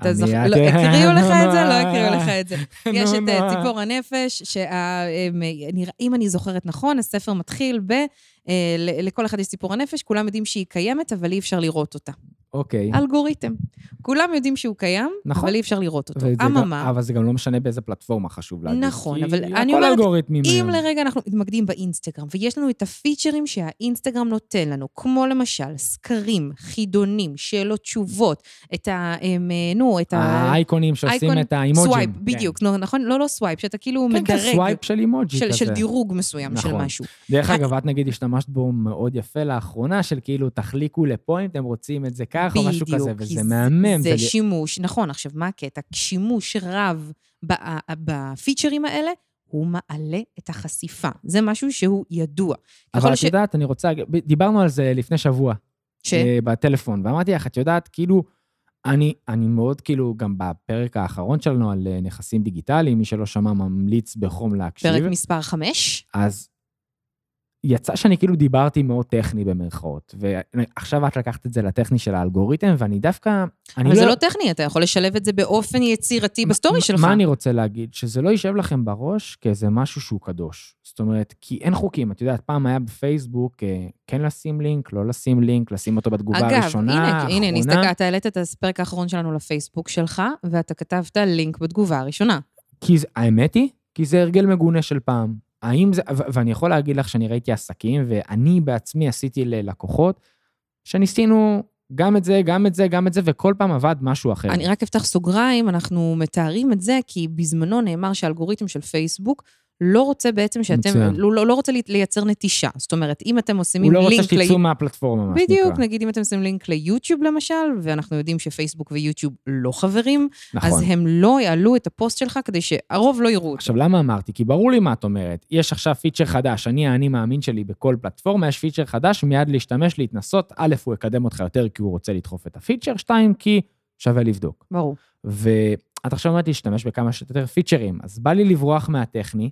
אתה זוכר? את- לא, הקריאו לך את זה? לא הקריאו לך את זה. יש את אה. ציפור הנפש, שאם אני זוכרת נכון, הספר מתחיל ב... אה, לכל אחד יש ציפור הנפש, כולם יודעים שהיא קיימת, אבל אי אפשר לראות אותה. אוקיי. אלגוריתם. כולם יודעים שהוא קיים, נכון. אבל אי אפשר לראות אותו. אממה, אבל זה גם לא משנה באיזה פלטפורמה חשוב להגיד. נכון, אבל אני אומרת, אם. לרגע אנחנו מתמקדים באינסטגרם, ויש לנו את הפיצ'רים שהאינסטגרם נותן לנו, כמו למשל סקרים, חידונים, שאלות תשובות, את ה... אה, נו, את ה... האייקונים שעושים את האימוג'ים. swipe, כן. בדיוק, נכון? לא, לא swipe, שאתה כאילו כן, כן, מדרג. swipe של אימוג'י של, כזה. של דירוג מסוים של נכון. משהו. דרך אגב, את נגיד השתמשת בו מאוד יפה לאחרונה, של כאילו, תחליקו לפה אם אתם רוצים את זה ככה, או משהו כזה, וזה מהמם. זה ול- שימוש, נכון, עכשיו, מה הקטע? שימוש רב בפיצ'רים האלה, הוא מעלה את החשיפה. זה משהו שהוא ידוע. אבל את יודעת, אני רוצה, דיברנו על זה לפני שבוע, ש... אה, בטלפון, ואמרתי לך, את יודעת, כאילו, אני, אני מאוד, כאילו, גם בפרק האחרון שלנו על אה, נכסים דיגיטליים, מי שלא שמע ממליץ בחום להקשיב. פרק מספר 5, אז יצא שאני כאילו דיברתי מאוד טכני במרכאות, ועכשיו את לקחת את זה לטכני של האלגוריתם, ואני דווקא... אני אבל זה לא טכני, אתה יכול לשלב את זה באופן יצירתי בסטורי שלך. מה אני רוצה להגיד? שזה לא יישב לכם בראש כאיזה משהו שהוא קדוש. זאת אומרת, כי אין חוקים. את יודעת, פעם היה בפייסבוק אה, כן לשים לינק, לא לשים לינק, לשים אותו בתגובה אגב, הראשונה, הנה, האחרונה. הנה, נסתכל, אתה העלית את הפרק האחרון שלנו לפייסבוק שלך, ואתה כתבת לינק בתגובה הראשונה. כי זה, האמת היא, כי זה הרגל מגונה של פעם. האם זה, ו- ואני יכול להגיד לך שאני ראיתי עסקים, ואני בעצמי עשיתי ללקוחות, שניסינו גם את זה, גם את זה, גם את זה, וכל פעם עבד משהו אחר. אני רק אפתח סוגריים, אנחנו מתארים את זה כי בזמנו נאמר שהאלגוריתם של פייסבוק לא רוצה בעצם שאתם, מצוין. לא, לא, לא רוצה לי- לייצר נטישה. זאת אומרת, אם אתם עושים הוא לא רוצה לינק... שתצאו מהפלטפורמה, מה שנקרא. בדיוק, נגיד אם אתם שמים לינק ליוטיוב למשל, ואנחנו יודעים שפייסבוק ויוטיוב לא חברים, נכון. אז הם לא יעלו את הפוסט שלך כדי שהרוב לא יראו אותו. עכשיו, למה אמרתי? כי ברור לי מה את אומרת. יש עכשיו פיצ'ר חדש, אני האני מאמין שלי בכל פלטפורמה, יש פיצ'ר חדש, מיד להשתמש, להתנסות. א', הוא יקדם אותך יותר כי הוא רוצה לדחוף את הפיצ'ר, שתיים, כי שווה לבדוק. ברור. ואת עכשיו אומרת להשתמש בכמה שיותר פיצ'רים, אז בא לי לברוח מהטכני,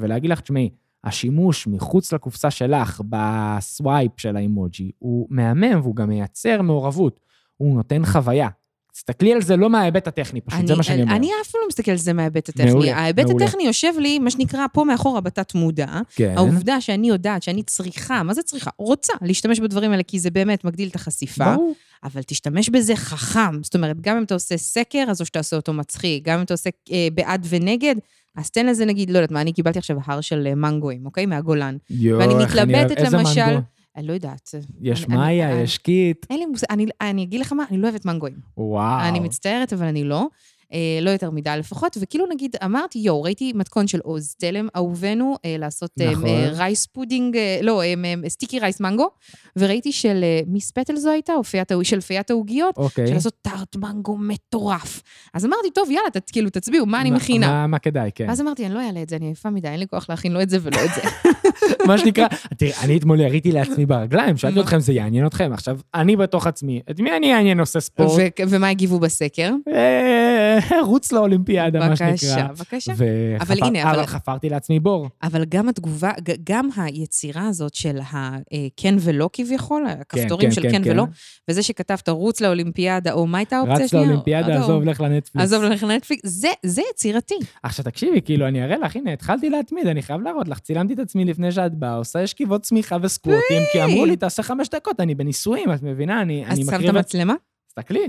ולהגיד לך, תשמעי, השימוש מחוץ לקופסה שלך ב swipe של האימוג'י הוא מהמם והוא גם מייצר מעורבות, הוא נותן חוויה. תסתכלי על זה לא מההיבט הטכני, פשוט זה מה שאני אומר. אני אף פעם לא מסתכל על זה מההיבט הטכני. מעולה, ההיבט מעולה. הטכני יושב לי, מה שנקרא, פה מאחורה בתת מודע. כן. העובדה שאני יודעת שאני צריכה, מה זה צריכה? רוצה להשתמש בדברים האלה, כי זה באמת מגדיל את החשיפה. ברור. אבל תשתמש בזה חכם. זאת אומרת, גם אם אתה עושה סקר, אז או שאתה עושה אותו מצחיק, גם אם אתה עושה אה, בעד ונגד, אז תן לזה נגיד, לא יודעת מה, אני קיבלתי עכשיו הר של אה, מנגויים, אוקיי? מהגולן. יואו, ואני אני מתלבטת איזה למשל... מנגו? אני לא יודעת. יש אני- מאיה, אני- יש קיט. אין לי מושג, אני, אני אגיד לך מה, אני לא אוהבת מנגויים. וואו. אני מצטערת, אבל אני לא. אה, לא יותר מדי לפחות, וכאילו נגיד, אמרתי, יואו, ראיתי מתכון של עוז תלם, אהובנו, אה, לעשות אה, נכון. אה, rice pudding, אה, לא, אה, אה, sticky rice mango, וראיתי של אה, מיס פטל זו הייתה, או פיית, של פיית העוגיות, אוקיי. של לעשות טארט מנגו מטורף. אז אמרתי, טוב, יאללה, ת, כאילו, תצביעו, מה אני מכינה? מה- מה כדאי, כן. ואז אמרתי, אני לא אעלה את זה, אני עייפה מדי, אין לי כוח להכין לא את זה ולא את זה. מה שנקרא, תראי, אני אתמול יריתי לעצמי ברגליים, שאלתי? אתכם, זה יעניין אתכם. עכשיו, אני בתוך עצמי, את מי אני אעניין עושה ספורט? ומה הגיבו בסקר? אה, רוץ לאולימפיאדה, מה שנקרא. בבקשה, בבקשה. אבל הנה, אבל- אבל חפרתי לעצמי בור. אבל גם התגובה, גם היצירה הזאת של הכן ולא כביכול, הכפתורים כן, של כן, כן כן. ולא, וזה שכתבת רוץ לאולימפיאדה, או מה הייתה האופציה רץ השנייה? לאולימפיאדה, עזוב. לך לנטפליקס. עזוב, לך לנטפליקס, זה- זה יצירתי. עכשיו תקשיבי, כאילו, אני אראה לך, הנה, התחלתי להתמיד, אני חייב להראות לך, צילמתי את עצמי לפני שאת באה, עושה שכיבות צמיחה וסקווטים, כי אמרו לי, תעשה חמש דקות, אני בנישואים, את מבינה? אני אז אני שמת מקריב. מצלמה? תסתכלי,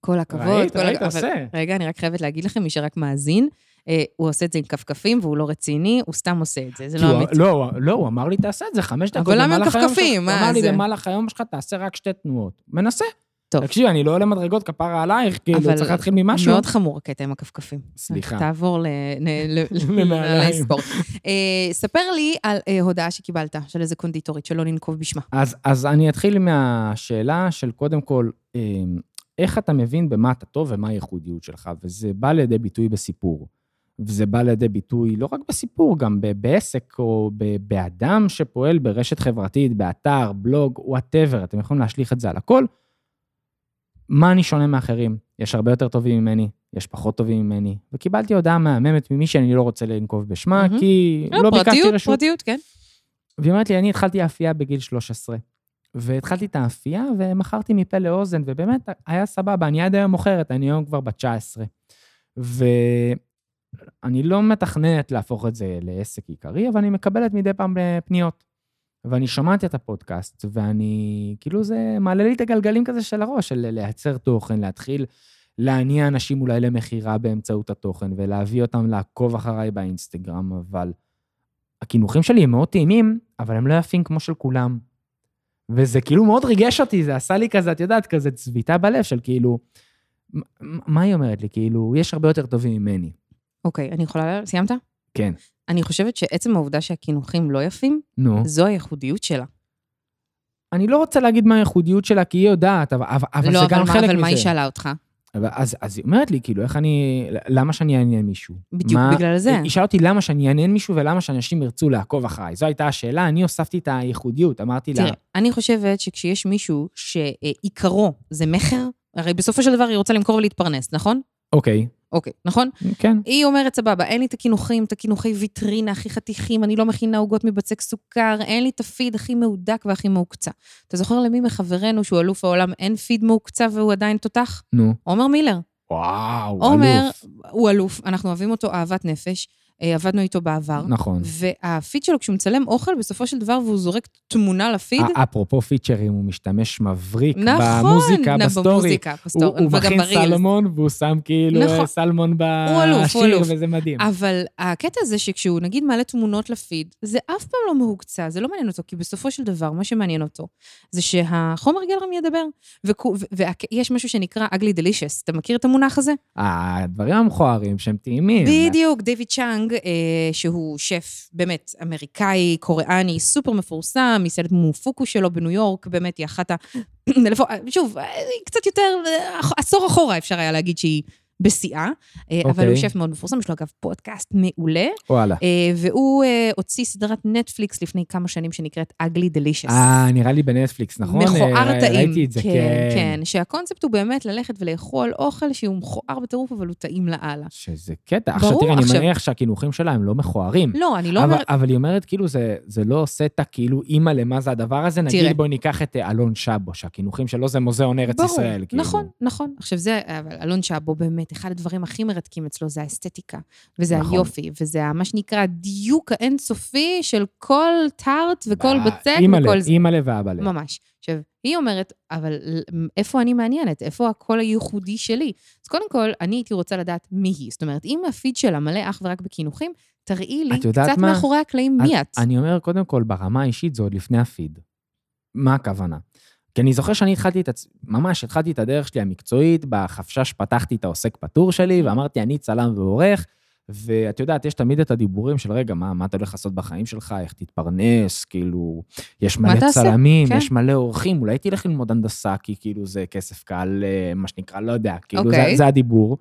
כל הכבוד. ראית, כל ראית, הכ- אבל- עושה. רגע, אני רק חייבת להגיד לכם, מי שרק מאזין, אה, הוא עושה את זה עם כפכפים והוא לא רציני, הוא סתם עושה את זה, זה לא אמיתי. לא, הוא- לא, הוא אמר לי, תעשה את זה חמש דקות. אבל למה עם כפכפים? שלך." מה הוא אמר לי? במהלך היום שלך תעשה רק שתי תנועות. מנסה. טוב. תקשיבי, אני לא עולה מדרגות כפרה עלייך, כאילו, אבל צריך להתחיל ממשהו. מאוד חמור הקטע עם הכפכפים. סליחה. תעבור ל- ל- ל- לנעליים. לנעלי ספורט. אה, ספר לי על אה, הודעה שקיבלת של איזה קונדיטורית, שלא ננקוב בשמה. אז, אז אני אתחיל מהשאלה של קודם כל, אה, איך אתה מבין במה אתה טוב ומה הייחודיות שלך, וזה בא לידי ביטוי בסיפור. וזה בא לידי ביטוי לא רק בסיפור, גם בעסק או באדם שפועל ברשת חברתית, באתר, בלוג, whatever, אתם יכולים להשליך את זה על הכל. מה אני שונה מאחרים? יש הרבה יותר טובים ממני, יש פחות טובים ממני, וקיבלתי הודעה מהממת ממי שאני לא רוצה לנקוב בשמה, מהמם. כי לא, לא ביקשתי פרטיות, רשות. פרטיות, כן. והיא אומרת לי, אני התחלתי אפייה בגיל 13. והתחלתי את האפייה ומכרתי מפה לאוזן, ובאמת היה סבבה, אני עד היום מוכרת, אני היום כבר בת 19. ואני לא מתכננת להפוך את זה לעסק עיקרי, אבל אני מקבלת מדי פעם אה, פניות. ואני שומעת את הפודקאסט, ואני, כאילו זה מעלה לי את הגלגלים כזה של הראש, של לייצר תוכן, להתחיל להניע אנשים אולי למכירה באמצעות התוכן, ולהביא אותם לעקוב אחריי באינסטגרם, אבל הקינוחים שלי הם מאוד טעימים, אבל הם לא יפים כמו של כולם. וזה כאילו מאוד ריגש אותי, זה עשה לי כזה, את יודעת, כזה צביטה בלב של כאילו, מה היא אומרת לי? כאילו, יש הרבה יותר טובים ממני. אוקיי, אני יכולה... סיימת? כן. אני חושבת שעצם העובדה שהקינוחים לא יפים, נו. זו הייחודיות שלה. אני לא רוצה להגיד מה הייחודיות שלה, כי היא יודעת, אבל, אבל, אבל לא, זה אבל גם מה- חלק אבל מזה. מה היא שאלה אותך? אז, אז היא אומרת לי, כאילו, איך אני... למה שאני אעניין מישהו? בדיוק מה- בגלל זה. היא שאלה אותי למה שאני אעניין מישהו ולמה שאנשים ירצו לעקוב אחריי. זו הייתה השאלה, אני הוספתי את הייחודיות, אמרתי לה... תראה, אני חושבת שכשיש מישהו שעיקרו זה מכר, הרי בסופו של דבר היא רוצה למכור ולהתפרנס, נכון? אוקיי, אוקיי, נכון? כן. היא אומרת, סבבה, אין לי את הקינוחים, את הקינוחי ויטרינה הכי חתיכים, אני לא מכינה עוגות מבצק סוכר, אין לי את הפיד הכי מהודק והכי מהוקצע. אתה זוכר למי מחברינו שהוא אלוף העולם אין פיד מהוקצע והוא עדיין תותח? נו. עומר מילר. וואו, עומר, אלוף. הוא אלוף, אנחנו אוהבים אותו אהבת נפש, עבדנו איתו בעבר. נכון. והפיד שלו, כשהוא מצלם אוכל, בסופו של דבר, והוא זורק תמונה לפיד, א- אפרופו פיצ'רים, הוא משתמש מבריק נכון, במוזיקה, נ- בסטורי. במוזיקה, הוא בסטורי, הוא וגם מכין ב reels. סלמון, והוא שם כאילו נכון. אה, סלמון הוא אלוף, הוא בשיר, אלוף. וזה מדהים. אבל הקטע הזה שכשהוא נגיד מעלה תמונות לפיד, זה אף פעם לא מהוקצע, זה לא מעניין אותו, כי בסופו של דבר, מה שמעניין אותו, זה שהחומר גלם ידבר. ויש משהו שנקרא ugly delicious, אתה מכיר את המונח הזה? הדברים המכוערים שהם טעימים. בדיוק, דיוויד צ'אנג, אה, שהוא שף באמת אמריקאי, קוריאני, סופר מפורסם, מסעדת מופוקו שלו בניו יורק, באמת היא אחת ה... שוב, אה, קצת יותר, אה, עשור אחורה אפשר היה להגיד שהיא בשיאה, אה, אבל אוקיי. הוא שף מאוד מפורסם, יש לו אגב פודקאסט מעולה, וואלה. אה, והוא אה, הוציא סדרת נטפליקס לפני כמה שנים שנקראת Ugly Delicious. אה, נראה לי בנטפליקס, נכון? מכוער אה, טעים. ראיתי את זה, כן, כן. שהקונספט הוא באמת ללכת ולאכול אוכל שהוא מכוער בטירוף, אבל הוא טעים לאללה. שזה קטע. עכשיו ברור, תראה, אני עכשיו- מניח שהקינוחים שלה הם לא מכוערים. לא, אני לא אבל, אומרת... אבל היא אומרת, כאילו, זה, זה לא עושה את הכאילו, אימא, למה זה הדבר הזה? תראה. נגיד, בואי ניקח את אלון שבו, שהקינוחים שלו זה מוזיאון ארץ ברור, ישראל. כאילו. נכון, נכון. עכשיו זה, אבל אלון שבו באמת, אחד הדברים הכי מרתקים אצלו זה האסתטיקה, וזה נכון. היופי, וזה מה שנקרא הדיוק האינסופי של כל טארט וכל אה, בצק וכל זה. אימא'לה ואבא'לה. ממש. עכשיו, היא אומרת, אבל איפה אני מעניינת? איפה הקול הייחודי שלי? אז קודם כל, אני הייתי רוצה לדעת מי היא. זאת אומרת, אם הפיד שלה מלא אך ורק בקינוחים, תראי לי קצת מה? מאחורי הקלעים מי את. אני אומר, קודם כל, ברמה האישית זה עוד לפני הפיד. מה הכוונה? כי אני זוכר שאני התחלתי את עצ... ממש התחלתי את הדרך שלי המקצועית, בחפשש פתחתי את העוסק פטור שלי, ואמרתי, אני צלם ועורך, ואת יודעת, יש תמיד את הדיבורים של, רגע, מה, מה אתה הולך לעשות בחיים שלך, איך תתפרנס, כאילו, יש מלא? צלמים, כן. יש מלא אורחים, אולי תלך ללמוד הנדסה, כי כאילו זה כסף קל, אה, מה שנקרא, לא יודע, כאילו, אוקיי. זה, זה הדיבור.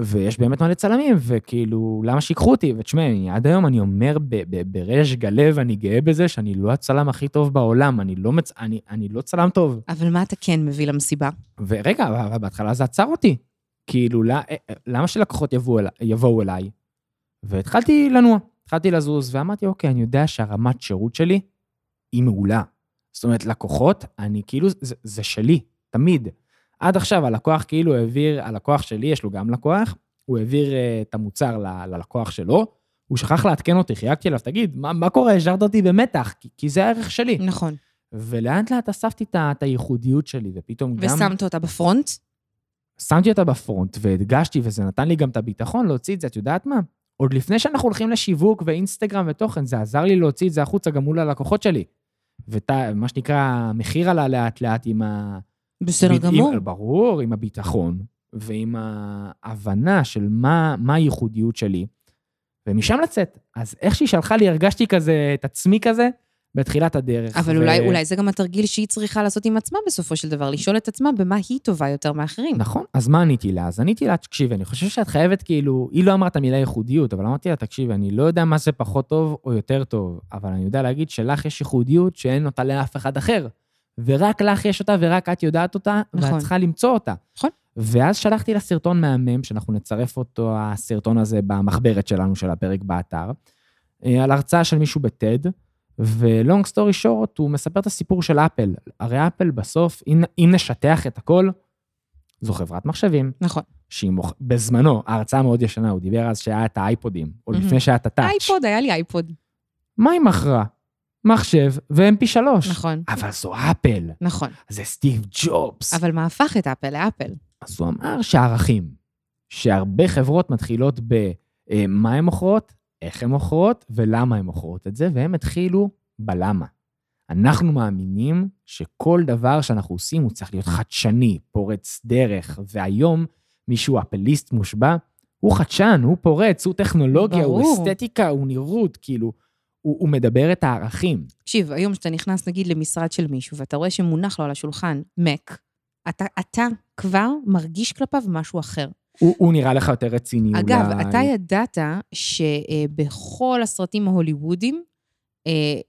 ויש באמת מלא צלמים, וכאילו, למה שיקחו אותי? ותשמע, אני- עד היום אני אומר בריש גלי, ואני גאה בזה, שאני לא הצלם הכי טוב בעולם, אני לא, מצ... אני, אני לא צלם טוב. אבל מה אתה כן מביא למסיבה? ורגע, אבל בהתחלה זה עצר אותי. כאילו, לא- למה שלקוחות יבואו, אל... יבואו אליי? והתחלתי לנוע, התחלתי לזוז, ואמרתי, אוקיי, אני יודע שהרמת שירות שלי היא מעולה. זאת אומרת, לקוחות, אני כאילו, זה, זה שלי, תמיד. עד עכשיו הלקוח כאילו העביר, הלקוח שלי, יש לו גם לקוח, הוא העביר uh, את המוצר ל, ללקוח שלו, הוא שכח לעדכן אותי, חייגתי אליו, תגיד, מה, מה קורה? השארת אותי במתח, כי, כי זה הערך שלי. נכון. ולאט לאט אספתי את הייחודיות שלי, ופתאום גם... ושמת אותה בפרונט? שמתי אותה בפרונט והדגשתי, וזה נתן לי גם את הביטחון להוציא את זה, את יודעת מה? עוד לפני שאנחנו הולכים לשיווק ואינסטגרם ותוכן, זה עזר לי להוציא את זה החוצה גם מול הלקוחות שלי. ומה שנקרא, המחיר עלה לאט לאט עם, ה, בסדר עם- גמור. ברור, עם הביטחון ועם ההבנה של מה, מה הייחודיות שלי, ומשם לצאת. אז איך שהיא שלחה לי, הרגשתי כזה, את עצמי כזה, בתחילת הדרך. אבל ו- אולי, אולי זה גם התרגיל שהיא צריכה לעשות עם עצמה בסופו של דבר, לשאול את עצמה במה היא טובה יותר מאחרים. נכון, אז מה עניתי לה? אז עניתי לה, תקשיבי, אני חושב שאת חייבת כאילו, היא לא אמרה את המילה ייחודיות, אבל אמרתי לה, תקשיבי, אני לא יודע מה זה פחות טוב או יותר טוב, אבל אני יודע להגיד שלך יש ייחודיות שאין אותה לאף אחד אחר. ורק לך יש אותה ורק את יודעת אותה, נכון. ואת צריכה למצוא אותה. נכון. ואז שלחתי לה סרטון מהמם, שאנחנו נצרף אותו, הסרטון הזה, במחברת שלנו של הפרק באתר, אה, על הרצאה של מישהו ב TED, ו long story short, הוא מספר את הסיפור של אפל. הרי אפל בסוף, אם, אם נשטח את הכל, זו חברת מחשבים, נכון. שהיא מוכ... בזמנו, ההרצאה מאוד ישנה, הוא דיבר אז שהיה את האייפודים, או מהמם. לפני שהיה את ה touch. אייפוד, היה לי אייפוד. מה היא מכרה? מחשב ו-MP3. נכון, אבל זו אפל, נכון. זה סטיב ג'ובס. אבל מה הפך את אפל לאפל? אז הוא אמר שהערכים, שהרבה חברות מתחילות במה הן מוכרות, איך הן מוכרות ולמה הן מוכרות את זה, והם התחילו בלמה. אנחנו מאמינים שכל דבר שאנחנו עושים הוא צריך להיות חדשני, פורץ דרך, והיום מישהו אפליסט מושבע, הוא חדשן, הוא פורץ, הוא טכנולוגיה, הוא ברור. אסתטיקה, הוא נראות, כאילו, הוא, הוא מדבר את הערכים. תקשיב, היום כשאתה נכנס נגיד למשרד של מישהו, ואתה רואה שמונח לו על השולחן Mac, אתה, אתה כבר מרגיש כלפיו משהו אחר. הוא, הוא נראה לך יותר רציני אגב, אולי. אתה ידעת שבכל הסרטים ההוליוודיים, אה,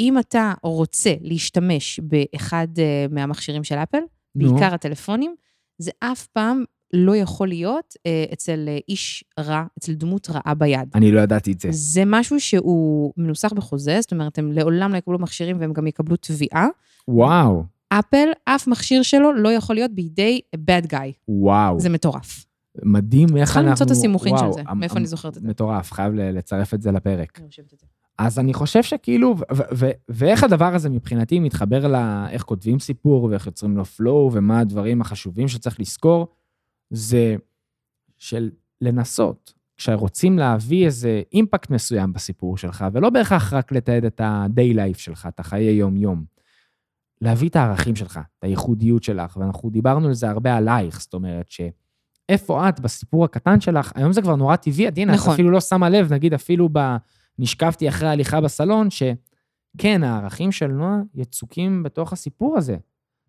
אם אתה רוצה להשתמש באחד אה, מהמכשירים של אפל, נו. בעיקר הטלפונים, זה אף פעם לא יכול להיות אה, אצל אה, איש רע, אצל דמות רעה ביד. אני לא ידעתי את זה. זה משהו שהוא מנוסח בחוזה, זאת אומרת, הם לעולם לא יקבלו מכשירים והם גם יקבלו תביעה. וואו, אפל, אף מכשיר שלו לא יכול להיות בידי bad guy. וואו. זה מטורף. מדהים איך צריכה אנחנו... למצוא את הסימוכין של זה, מאיפה אני זוכרת את זה. מטורף, חייב לצרף את זה לפרק. אז אני חושב שכאילו, ואיך הדבר הזה מבחינתי מתחבר לאיך כותבים סיפור ואיך יוצרים לו flow ומה הדברים החשובים שצריך לזכור, זה של לנסות, כשרוצים להביא איזה אימפקט מסוים בסיפור שלך, ולא בהכרח רק לתעד את ה-day life שלך, את החיי יום-יום, להביא את הערכים שלך, את הייחודיות שלך, ואנחנו דיברנו על זה הרבה עלייך, זאת אומרת ש... איפה את בסיפור הקטן שלך, היום זה כבר נורא טבעי, עדינה, את נכון. אפילו לא שמה לב, נגיד אפילו ב... נשכבתי אחרי ההליכה בסלון, שכן, הערכים של נועה יצוקים בתוך הסיפור הזה.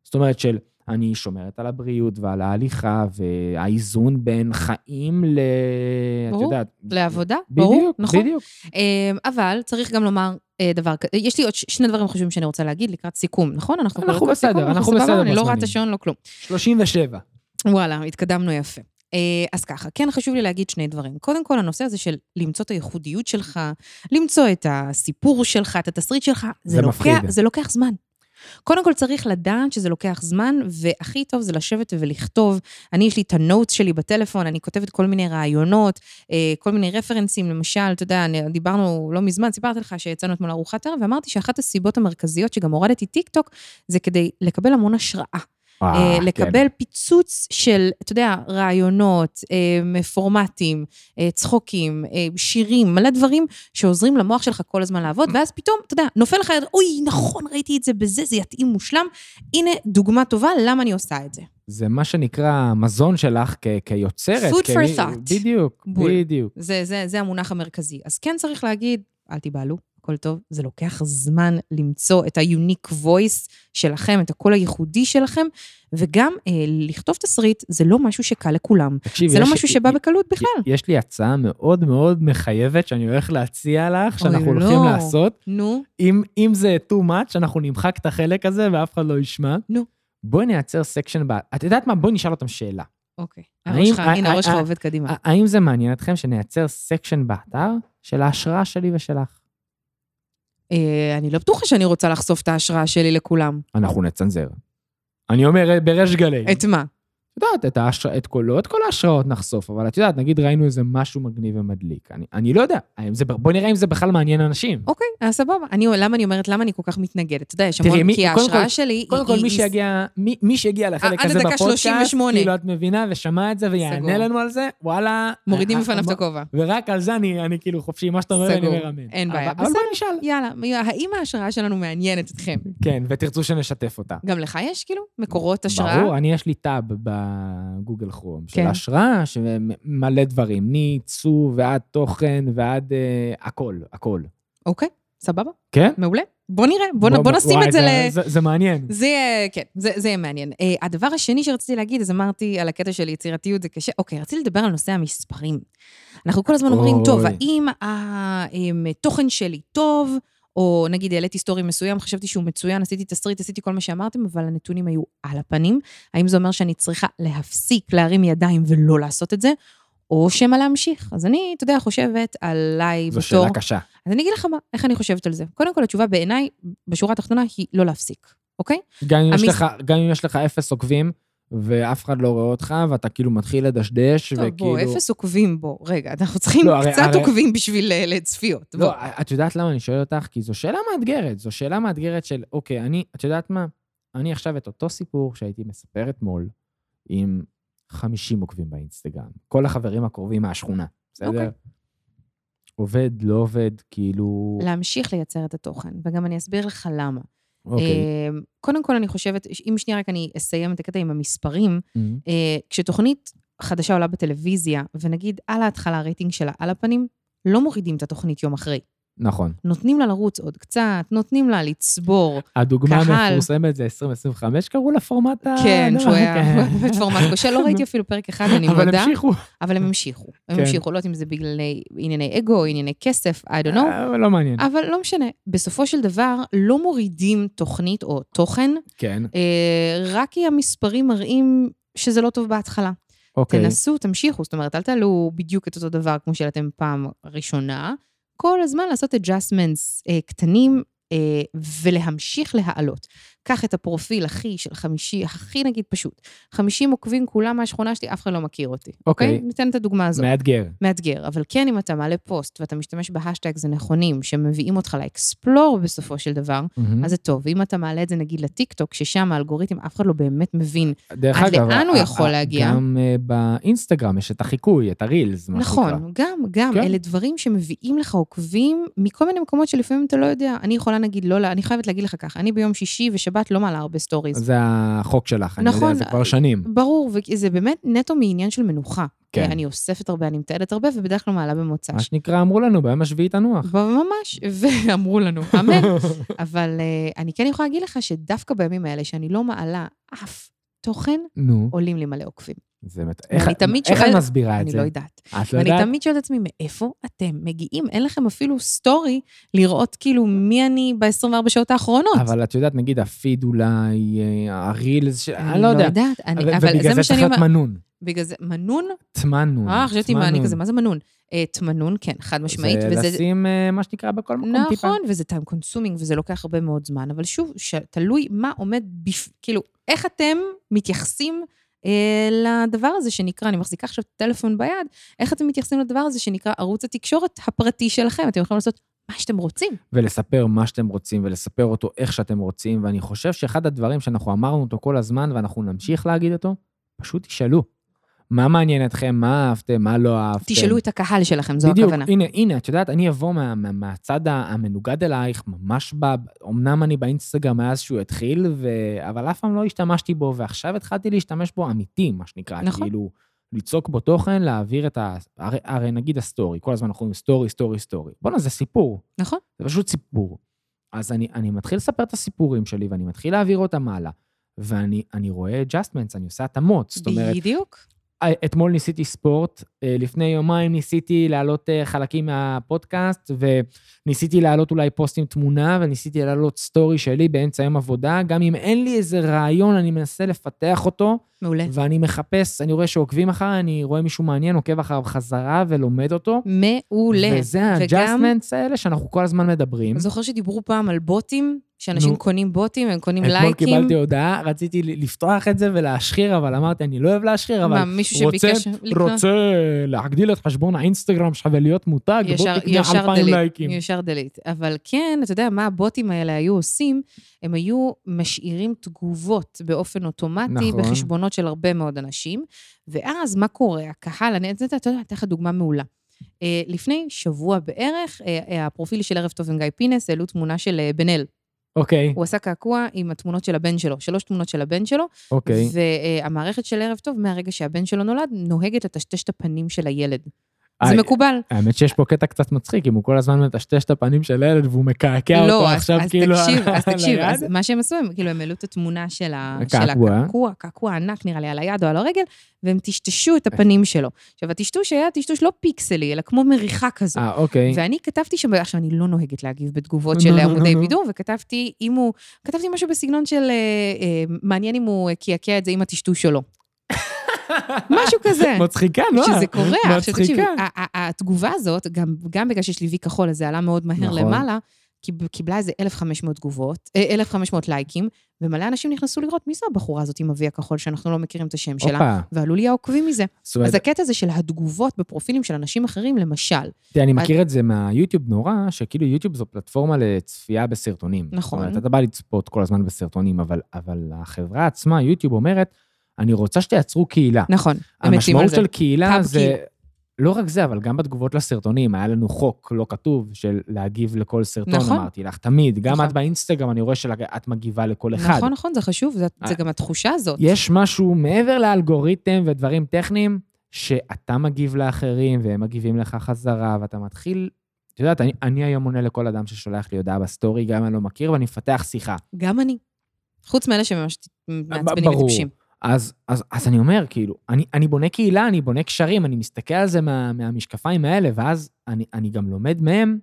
זאת אומרת של, אני שומרת על הבריאות ועל ההליכה, והאיזון בין חיים ל... את ברור, יודעת... לעבודה, ברור, בדיוק, נכון. בדיוק. אה, אבל צריך גם לומר אה, דבר כזה, יש לי עוד שני דברים חשובים שאני רוצה להגיד לקראת סיכום, נכון? אנחנו אנחנו לקראת סיכום, בסדר, אנחנו? בסדר אני לא רואה את בזמנים. השעון, לא כלום. 37. וואלה, התקדמנו יפה. אה, אז ככה, כן חשוב לי להגיד שני דברים. קודם כל, הנושא הזה של למצוא את הייחודיות שלך, למצוא את הסיפור שלך, את התסריט שלך, זה, זה לוקח, מפחיד. זה לוקח זמן. קודם כל צריך לדעת שזה לוקח זמן, והכי טוב זה לשבת ולכתוב. אני, יש לי את ה notes שלי בטלפון, אני כותבת כל מיני רעיונות, אה, כל מיני רפרנסים, למשל, אתה יודע, דיברנו לא מזמן, סיפרתי לך שיצאנו אתמול לארוחת ערב, ואמרתי שאחת הסיבות המרכזיות שגם הורדתי טיק טוק, זה כדי לקבל המון השראה. אה, אה, כן. לקבל פיצוץ של, אתה יודע, רעיונות, אה, פורמטים, אה, צחוקים, אה, שירים, מלא דברים שעוזרים למוח שלך כל הזמן לעבוד, ואז פתאום, אתה יודע, נופל לך, אוי, נכון, ראיתי את זה בזה, זה יתאים מושלם. הנה דוגמה טובה למה אני עושה את זה. זה מה שנקרא המזון שלך כ- כיוצרת. Food for thought. בדיוק, בול. בדיוק. זה, זה, זה המונח המרכזי. אז כן צריך להגיד, אל תיבהלו, הכל טוב, זה לוקח זמן למצוא את ה-unique voice שלכם, את הקול הייחודי שלכם, וגם אה, לכתוב תסריט זה לא משהו שקל לכולם. תקשיבי, זה לא יש- משהו שבא בקלות בכלל. יש לי הצעה מאוד מאוד מחייבת שאני הולך להציע לך, שאנחנו אוי, הולכים לא. לעשות. נו, אם, אם זה too much, אנחנו נמחק את החלק הזה ואף אחד לא ישמע. נו. בואי נייצר section, ב... את יודעת מה? בואי נשאל אותם שאלה. אוקיי. הראש שלך, הנה, הראש שלך עובד קדימה. האם זה מעניין אתכם שנייצר section באתר של ההשראה שלי ושלך? אה, אני לא בטוחה שאני רוצה לחשוף את ההשראה שלי לכולם. אנחנו נצנזר. אני אומר בריש גלי. את מה? יודעת, את, ההשרא, את כל, לא את כל ההשראות נחשוף, אבל את יודעת, נגיד ראינו איזה משהו מגניב ומדליק. אני, אני לא יודע, זה, בוא נראה אם זה בכלל מעניין אנשים. אוקיי, אז סבבה. אני, למה אני אומרת, למה אני כל כך מתנגדת? אתה יודע, יש המון, כי ההשראה כל- שלי קודם כל. מי שיגיע, מי, מי שיגיע לחלק עד הזה בפודקאסט, 38. כאילו את מבינה ושמע את זה ויענה. לנו על זה, וואלה. מורידים אה, בפניו את אה, הכובע. ורק על זה אני, אני כאילו חופשי, מה שאתה אומר, אני. מרמם. אין בעיה. אבל, אבל בסדר. בואי נשאל. יאללה, האם ההשראה שלנו מעניינת אתכם? כן, ותרצו שנשתף אותה. גם לך יש כאילו מקורות השראה? ברור, אני יש לי טאב בגוגל כרום, של כן. השראה, שמלא דברים, מעיצוב ועד תוכן ועד אה, הכל, הכל. אוקיי, סבבה, כן? מעולה. בוא נראה, בוא, בוא, בוא נשים וואי, את זה ל... זה, זה מעניין. זה יהיה, כן, זה, זה יהיה מעניין. Uh, הדבר השני שרציתי להגיד, אז אמרתי על הקטע של יצירתיות זה קשה. אוקיי, רציתי לדבר על נושא המספרים. אנחנו כל הזמן אומרים, אוי. טוב, האם התוכן שלי טוב, או נגיד העליתי סטורי מסוים, חשבתי שהוא מצוין, עשיתי תסריט, עשיתי כל מה שאמרתם, אבל הנתונים היו על הפנים. האם זה אומר שאני צריכה להפסיק להרים ידיים ולא לעשות את זה, או שמא להמשיך? אז אני, אתה יודע, חושבת עליי זו בתור... שאלה קשה. אז אני אגיד לך מה, איך אני חושבת על זה. קודם כל, התשובה בעיניי, בשורה התחתונה, היא לא להפסיק, אוקיי? גם אם, יש המס- לך, גם אם יש לך אפס עוקבים, ואף אחד לא רואה אותך, ואתה כאילו מתחיל לדשדש, טוב, וכאילו... בוא, אפס עוקבים בו. רגע, אנחנו צריכים לא, הרי- קצת הרי- עוקבים בשביל אה, לצפיות. בוא. לא, את יודעת למה אני שואל אותך? כי זו שאלה מאתגרת. זו שאלה מאתגרת של, אוקיי, אני, את יודעת מה? אני עכשיו את אותו סיפור שהייתי מספר אתמול, עם 50 עוקבים באינסטגרם. כל החברים הקרובים מהשכונה, בסדר? אוקיי. עובד, לא עובד, כאילו... להמשיך לייצר את התוכן, וגם אני אסביר לך למה. אוקיי. אה, קודם כל, אני חושבת, אם שנייה רק אני אסיים את הקטע עם המספרים, מהמם. אה, כשתוכנית חדשה עולה בטלוויזיה, ונגיד על ההתחלה הרייטינג שלה על הפנים, לא מורידים את התוכנית יום אחרי. נכון. נותנים לה לרוץ עוד קצת, נותנים לה לצבור. הדוגמה קהל. המפורסמת זה 2025, קראו לפורמט ה... כן, לא, שהוא היה כן. באמת פורמט כושל, לא ראיתי אפילו פרק אחד, אני אבל מודה. המשיכו. אבל הם המשיכו. הם כן. המשיכו, לא יודעת אם זה בגלל ענייני אגו, ענייני כסף, I don't know. אבל לא מעניין. אבל לא משנה. בסופו של דבר, לא מורידים תוכנית או תוכן, כן, אה, רק כי המספרים מראים שזה לא טוב בהתחלה. אוקיי. תנסו, תמשיכו. זאת אומרת, אל תעלו בדיוק את אותו דבר כמו שהעליתם פעם ראשונה. כל הזמן לעשות adjustments אה, קטנים ולהמשיך להעלות. קח את הפרופיל הכי של חמישי, הכי נגיד פשוט. 50 עוקבים כולם מהשכונה שלי, אף אחד לא מכיר אותי. אוקיי. ניתן את הדוגמה הזאת. מאתגר. מאתגר, אבל כן, אם אתה מעלה פוסט ואתה משתמש ב hashtags הנכונים, שמביאים אותך ל explore בסופו של דבר, מהמם. אז זה טוב. ואם אתה מעלה את זה נגיד לטיקטוק, ששם האלגוריתם, אף אחד לא באמת מבין. דרך עד אגב, לאן הוא יכול להגיע? גם אה, באינסטגרם יש את החיקוי, את ה reels, מה. נכון, גם, גם, כן. אלה דברים שמביאים לך עוקבים מכל מיני מקומות שלפעמים אתה לא יודע. אני יכולה נגיד לא, אני חייבת להגיד לך ככה, אני ביום שישי ושבת לא מעלה הרבה stories. זה החוק שלך, אני יודע, נכון, זה כבר שנים. ברור, וזה באמת נטו מעניין של מנוחה. כן. אני אוספת הרבה, אני מתעדת הרבה, ובדרך כלל מעלה במוצ"ש. מה שנקרא, אמרו לנו, ביום השביעי תנוח. ממש, ואמרו לנו, אמן. אבל uh, אני כן יכולה להגיד לך שדווקא בימים האלה, שאני לא מעלה אף תוכן, נו, עולים לי מלא עוקבים. זה מת... ואני איך- תמיד איך את שואלת- מסבירה את אני זה? לא יודעת. את לא ואני יודעת? תמיד שואלת את עצמי, מאיפה אתם מגיעים? אין לכם אפילו סטורי לראות כאילו מי אני ב-24 שעות האחרונות. אבל את יודעת, נגיד הפיד אולי, אה, הרילס, ש- אני אני לא יודע. יודעת, אני, ו- אבל ובגלל זה צריך להיות. מנון. בגלל זה, מנון? תמנון. אה, חשבתי מה אני. כזה, מה זה מנון? אה, תמנון, כן, חד משמעית. זה וזה- לשים אה, מה שנקרא בכל מקום טיפה. נכון, וזה time consuming וזה לוקח הרבה מאוד זמן, אבל שוב, תלוי מה עומד, בפ... כאילו, איך אתם מתייחסים לדבר הזה שנקרא, אני מחזיקה עכשיו טלפון ביד, איך אתם מתייחסים לדבר הזה שנקרא ערוץ התקשורת הפרטי שלכם? אתם יכולים לעשות מה שאתם רוצים. ולספר מה שאתם רוצים, ולספר אותו איך שאתם רוצים, ואני חושב שאחד הדברים שאנחנו אמרנו אותו כל הזמן, ואנחנו נמשיך להגיד אותו, פשוט תשאלו. מה מעניין אתכם, מה אהבתם, מה לא אהבתם. תשאלו את הקהל שלכם, זו בדיוק, הכוונה. הנה, הנה, את יודעת, אני אבוא מה, מה, מהצד המנוגד אלייך, ממש ב... אמנם אני באינסטגרם מאז שהוא התחיל, ו... אבל אף פעם לא השתמשתי בו, ועכשיו התחלתי להשתמש בו אמיתי, מה שנקרא. נכון. כאילו, ליצוק בו תוכן, להעביר את ה... הרי, הרי נגיד הסטורי, כל הזמן אנחנו אומרים story, story, story. בואנה, זה סיפור. נכון. זה פשוט סיפור. אז אני, אני מתחיל לספר את הסיפורים שלי, ואני מתחיל להעביר אותם הלאה, ואני אני רואה adjustments, אני עושה התאמות. זאת אומרת, בדיוק. אה, אתמול ניסיתי ספורט, אה, לפני יומיים ניסיתי להעלות אה, חלקים מהפודקאסט, וניסיתי להעלות אולי פוסט עם תמונה, וניסיתי להעלות סטורי שלי באמצע יום עבודה. גם אם אין לי איזה רעיון, אני מנסה לפתח אותו, מעולה. ואני מחפש, אני רואה שעוקבים אחריי, אני רואה מישהו מעניין, עוקב אחריו חזרה ולומד אותו. מעולה. וזה וגם- ה-adjustments האלה שאנחנו כל הזמן מדברים. זוכר שדיברו פעם על בוטים? שאנשים נו. קונים בוטים, הם קונים אתמול לייקים. קיבלתי הודעה, רציתי לפתוח את זה ולהשחיר, אבל אמרתי, אני לא אוהב להשחיר, אבל מה, מישהו רוצה, שביקש לקנות? רוצה להגדיל את חשבון האינסטגרם שלך ולהיות מותג, בוא ישר, תקנה ישר אלפיים לייקים. ישר דליט. אבל כן, אתה יודע מה הבוטים האלה היו עושים? הם היו משאירים תגובות באופן אוטומטי נכון. בחשבונות של הרבה מאוד אנשים, ואז מה קורה? הקהל, אני אתה יודע, אתן לך דוגמה מעולה. אה, לפני שבוע בערך, אה, אה, הפרופיל של ערב טוב עם גיא פינס העלו תמונה של בן אל. אוקיי, הוא עשה קעקוע עם התמונות של הבן שלו, שלוש תמונות של הבן שלו, אוקיי. והמערכת של ערב טוב, מהרגע שהבן שלו נולד, נוהגת לטשטש את הפנים של הילד. אה, זה מקובל. האמת שיש פה קטע קצת מצחיק, אם הוא כל הזמן מטשטש את הפנים של הילד והוא מקעקע אותו לא, אז, עכשיו אז כאילו תקשיב, אז תקשיב. אז מה שהם עשו, הם כאילו, הם העלו את התמונה של הקעקוע. קעקוע ענק נראה לי, על היד או על הרגל, והם טשטשו את הפנים שלו. עכשיו, הטשטוש היה טשטוש לא פיקסלי, אלא כמו מריחה כזו. אה, אוקיי. ואני כתבתי שם, עכשיו, אני לא נוהגת להגיב בתגובות נו, של נו, נו, עמודי. בידור, וכתבתי, אם הוא, כתבתי משהו בסגנון של, אה, אה, מעניין אם הוא קעקע את זה עם הטשטוש שלו. משהו כזה. מצחיקה, נועה. שזה תקשיב, מצחיקה. התגובה הזאת, גם, גם בגלל שיש לי וי כחול, אז זה עלה מאוד מהר נכון. למעלה, קיב- קיבלה איזה 1,500 תגובות, אה, 1,500 לייקים, ומלא אנשים נכנסו לראות מי זו הבחורה הזאת עם הוי הכחול, שאנחנו לא מכירים את השם שלה, הופה. ועלו לי העוקבים מזה. זאת אז הקטע הזה של התגובות בפרופילים של אנשים אחרים, למשל, תראה, אני מכיר את זה מהיוטיוב נורא, שכאילו יוטיוב זו פלטפורמה לצפייה בסרטונים. נכון. זאת אומרת, אתה בא לצפות כל הזמן בסרטונים, אבל, אבל החברה עצמה, יוטיוב אומרת, אני רוצה שתייצרו קהילה. נכון, הם מתים על המשמעות זה. של קהילה זה... קהילה. לא רק זה, אבל גם בתגובות לסרטונים, היה לנו חוק לא כתוב של להגיב לכל סרטון, נכון. אמרתי לך, תמיד. גם נכון. את באינסטגרם, אני רואה שאת מגיבה לכל אחד. נכון, נכון, זה חשוב, זה, זה אה, גם התחושה הזאת. יש משהו מעבר לאלגוריתם ודברים טכניים, שאתה מגיב לאחרים והם מגיבים לך חזרה, ואתה מתחיל... את יודעת, אני, אני היום עונה לכל אדם ששולח לי הודעה בסטורי, גם אם אני לא מכיר, ואני מפתח שיחה. גם אני. חוץ מאלה שממש מעצבנים ברור. וטיפשים. אז, אז, אז אני אומר, כאילו, אני, אני בונה קהילה, אני בונה קשרים, אני מסתכל על זה מה, מהמשקפיים האלה, ואז אני, אני גם לומד מהם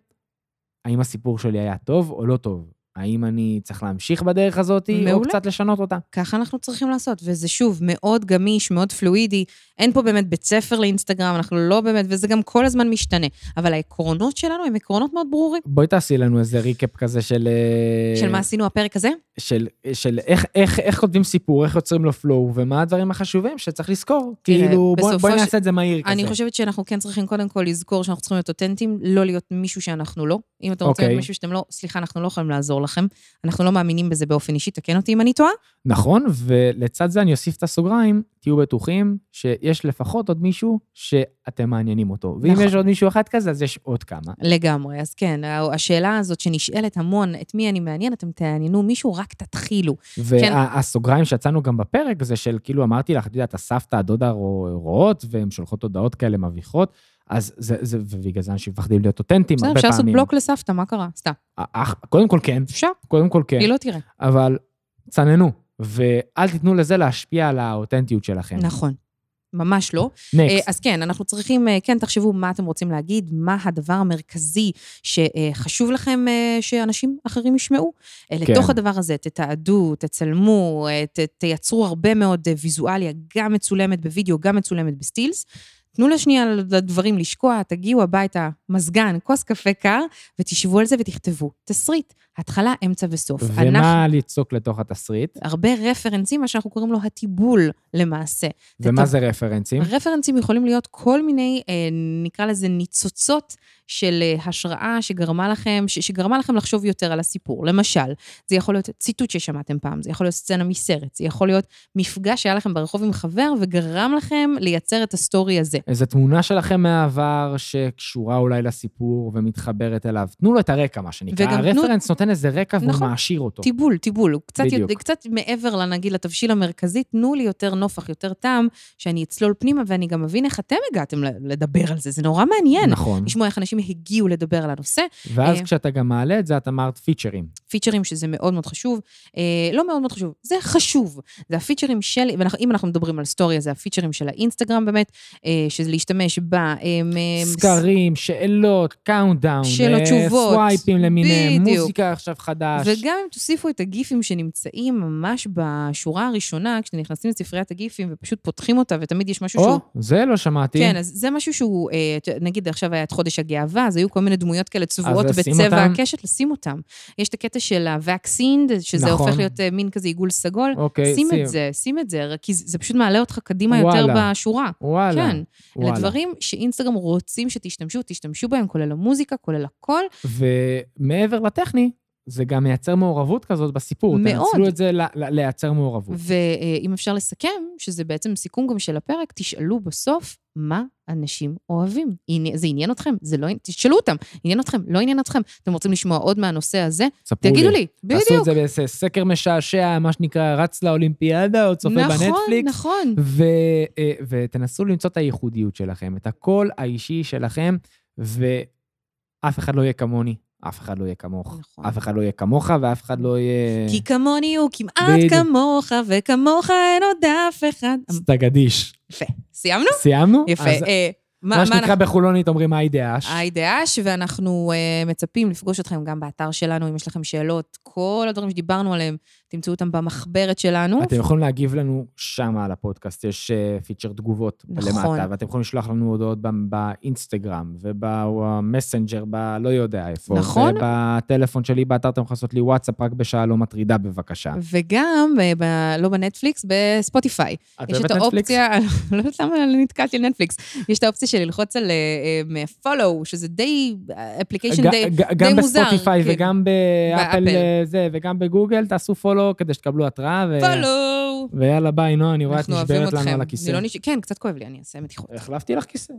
האם הסיפור שלי היה טוב או לא טוב. האם אני צריך להמשיך בדרך הזאת, או מעולה. קצת לשנות אותה. ככה אנחנו צריכים לעשות, וזה שוב מאוד גמיש, מאוד פלואידי. אין פה באמת בית ספר לאינסטגרם, אנחנו לא באמת, וזה גם כל הזמן משתנה. אבל העקרונות שלנו הם עקרונות מאוד ברורים. בואי תעשי לנו איזה ריקאפ כזה של... אה, של מה עשינו הפרק הזה? של, של איך, איך, איך כותבים סיפור, איך יוצרים לו פלואו, ומה הדברים החשובים שצריך לזכור. כאילו, בואי בוא ש- נעשה את זה מהיר כזה. אני חושבת שאנחנו כן צריכים קודם כל לזכור שאנחנו צריכים להיות אותנטיים, לא להיות מישהו שאנחנו לא. אם אתם רוצים אוקיי. להיות מישהו שאתם לא, סליחה, אנחנו לא יכולים לעזור לכם. אנחנו לא מאמינים בזה באופן אישי, תקן אותי אם אני טועה. נכון, ולצד זה אני אוסיף את הסוגריים, תהיו בטוחים שיש לפחות עוד מישהו שאתם מעניינים אותו. ואם נכון. יש עוד מישהו אחד כזה, אז יש עוד כמה. לגמרי. אז כן, השאלה הזאת שנשאלת המון, את מי אני מעניין, אתם תעניינו מישהו, רק תתחילו. כן. והסוגריים שיצאנו גם בפרק זה של, כאילו אמרתי לך, את יודעת, הסבתא, הדודה רוא- רואות, והן שולחות הודעות כאלה מביכות, אז זה, זה, ובגלל זה אנשים מפחדים להיות אותנטיים בסדר, הרבה אפשר פעמים. לעשות בלוק לסבתא, מה קרה? סתם. אך, קודם כל כן, אפשר, קודם כל כן, היא לא תראה. אבל צננו, ואל תיתנו לזה להשפיע על האותנטיות שלכם. נכון. ממש לא. אה, נקסט. אז כן, אנחנו צריכים, אה, כן, תחשבו מה אתם רוצים להגיד, מה הדבר המרכזי שחשוב לכם אה, שאנשים אחרים ישמעו. אה, כן. לתוך הדבר הזה, תתעדו, תצלמו, אה, ת- תייצרו הרבה מאוד אה, ויזואליה, גם מצולמת בווידאו, גם מצולמת בסטילס. תנו לשנייה לדברים לשקוע, תגיעו הביתה, מזגן, כוס קפה קר, ותשבו על זה ותכתבו. תסריט, התחלה, אמצע וסוף. אנחנו- ומה ליצוק לתוך התסריט? הרבה רפרנסים, מה שאנחנו קוראים לו הטיבול למעשה. ומה תת- זה רפרנסים? רפרנסים יכולים להיות כל מיני, אה, נקרא לזה ניצוצות של אה, השראה שגרמה לכם, ש- שגרמה לכם לחשוב יותר על הסיפור. למשל, זה יכול להיות ציטוט ששמעתם פעם, זה יכול להיות סצנה מסרט, זה יכול להיות מפגש שהיה לכם ברחוב עם חבר וגרם לכם לייצר את הסטורי הזה. איזו תמונה שלכם מהעבר שקשורה אולי לסיפור ומתחברת אליו. תנו לו את הרקע, מה שנקרא. וגם תנו- הרפרנס נותן איזה רקע והוא נכון. מעשיר אותו. טיבול, טיבול, הוא קצת, בדיוק. יותר, קצת מעבר, נגיד, לתבשיל המרכזי, תנו לי יותר נופח, יותר טעם, שאני אצלול פנימה ואני גם אבין איך אתם הגעתם לדבר על זה, זה נורא מעניין. נכון. לשמוע איך אנשים הגיעו לדבר על הנושא. ואז אה, כשאתה גם מעלה את זה, את אמרת פיצ'רים. פיצ'רים שזה מאוד מאוד חשוב. אה, לא מאוד מאוד חשוב, זה חשוב. זה הפיצ'רים של, ואם אנחנו מדברים על סטורי, אז זה הפיצ'רים של האינסטגרם באמת, אה, להשתמש ב... אה, מ- סקרים, שאלות, countdown, שאלות, אה, תשובות. סווייפים למיניהם, בדיוק. מוזיקה עכשיו חדש. וגם אם תוסיפו את הגיפים שנמצאים ממש בשורה הראשונה, כשאתם נכנסים לספריית הגיפים ופשוט פותחים אותה, ותמיד יש משהו שהוא... או, זה לא שמעתי. כן, אז זה משהו שהוא, אה, נגיד עכשיו היה את חודש הגאווה, אז היו כל מיני דמויות כאלה צבועות בצבע אותם? הקשת, לשים אותם. יש את הקטע של ה-vaccine, שזה נכון. הופך להיות אה, מין כזה עיגול סגול. אוקיי, שים שים. את זה, שים את זה, כי זה פשוט מעלה אותך קדימה יותר וואלה. בשורה. וואלה. כן, אלה. דברים שאינסטגרם רוצים שתשתמשו, תשתמשו בהם, כולל המוזיקה, כולל הכל. ומעבר לטכני, זה גם מייצר מעורבות כזאת בסיפור. מאוד. תנצלו את זה ל- ל- לייצר מעורבות. ואם אפשר לסכם, שזה בעצם סיכום גם של הפרק, תשאלו בסוף מה אנשים אוהבים. זה עניין אתכם? זה לא... תשאלו אותם, עניין אתכם? לא עניין אתכם? אתם רוצים לשמוע עוד מהנושא הזה? ספרו תגידו לי, תעשו את בדיוק. זה באיזה סקר משעשע, מה שנקרא, רץ לאולימפיאדה או צופה נכון, בנטפליקס. נכון. ו, אה, ותנסו למצוא את הייחודיות שלכם, את הקול האישי שלכם, ואף אחד לא יהיה כמוני, אף אחד לא יהיה כמוך. נכון. אף אחד לא יהיה כמוך ואף אחד לא יהיה... כי כמוני הוא כמעט בדיוק. כמוך, וכמוך אין עוד אף אחד. סטגדיש. יפה. סיימנו? סיימנו? יפה. אז אה, מה מה מה שנקרא אנחנו... בחולונית אומרים היי דאש. היי דאש, ואנחנו uh, מצפים לפגוש אתכם גם באתר שלנו, אם יש לכם שאלות, כל הדברים שדיברנו עליהם, תמצאו אותם במחברת שלנו. אתם יכולים להגיב לנו שם על הפודקאסט, יש אה, פיצ'ר תגובות נכון. למטה, ואתם יכולים לשלוח לנו הודעות באינסטגרם ובמסנג'ר, בלא יודע איפה. נכון. ובטלפון שלי באתר אתם יכולים לעשות לי וואטסאפ רק בשעה לא מטרידה בבקשה. וגם, אה, ב- לא בנטפליקס, בספוטיפיי. את אוהבת נטפליקס? לא יודעת למה נתקלתי על נטפליקס, יש את האופציה של ללחוץ על follow, שזה די, application די, די גם מוזר. בספוטיפיי כן. וגם באפל באפל. אה, זה, וגם בגוגל, תעשו follow כדי שתקבלו התראה. ו- follow. ויאלה ביי, נועה, אני רואה את נשברת לנו. על הכיסא. לא נש... כן, קצת כואב לי, אני אעשה מתיחות. החלפתי לך כיסא.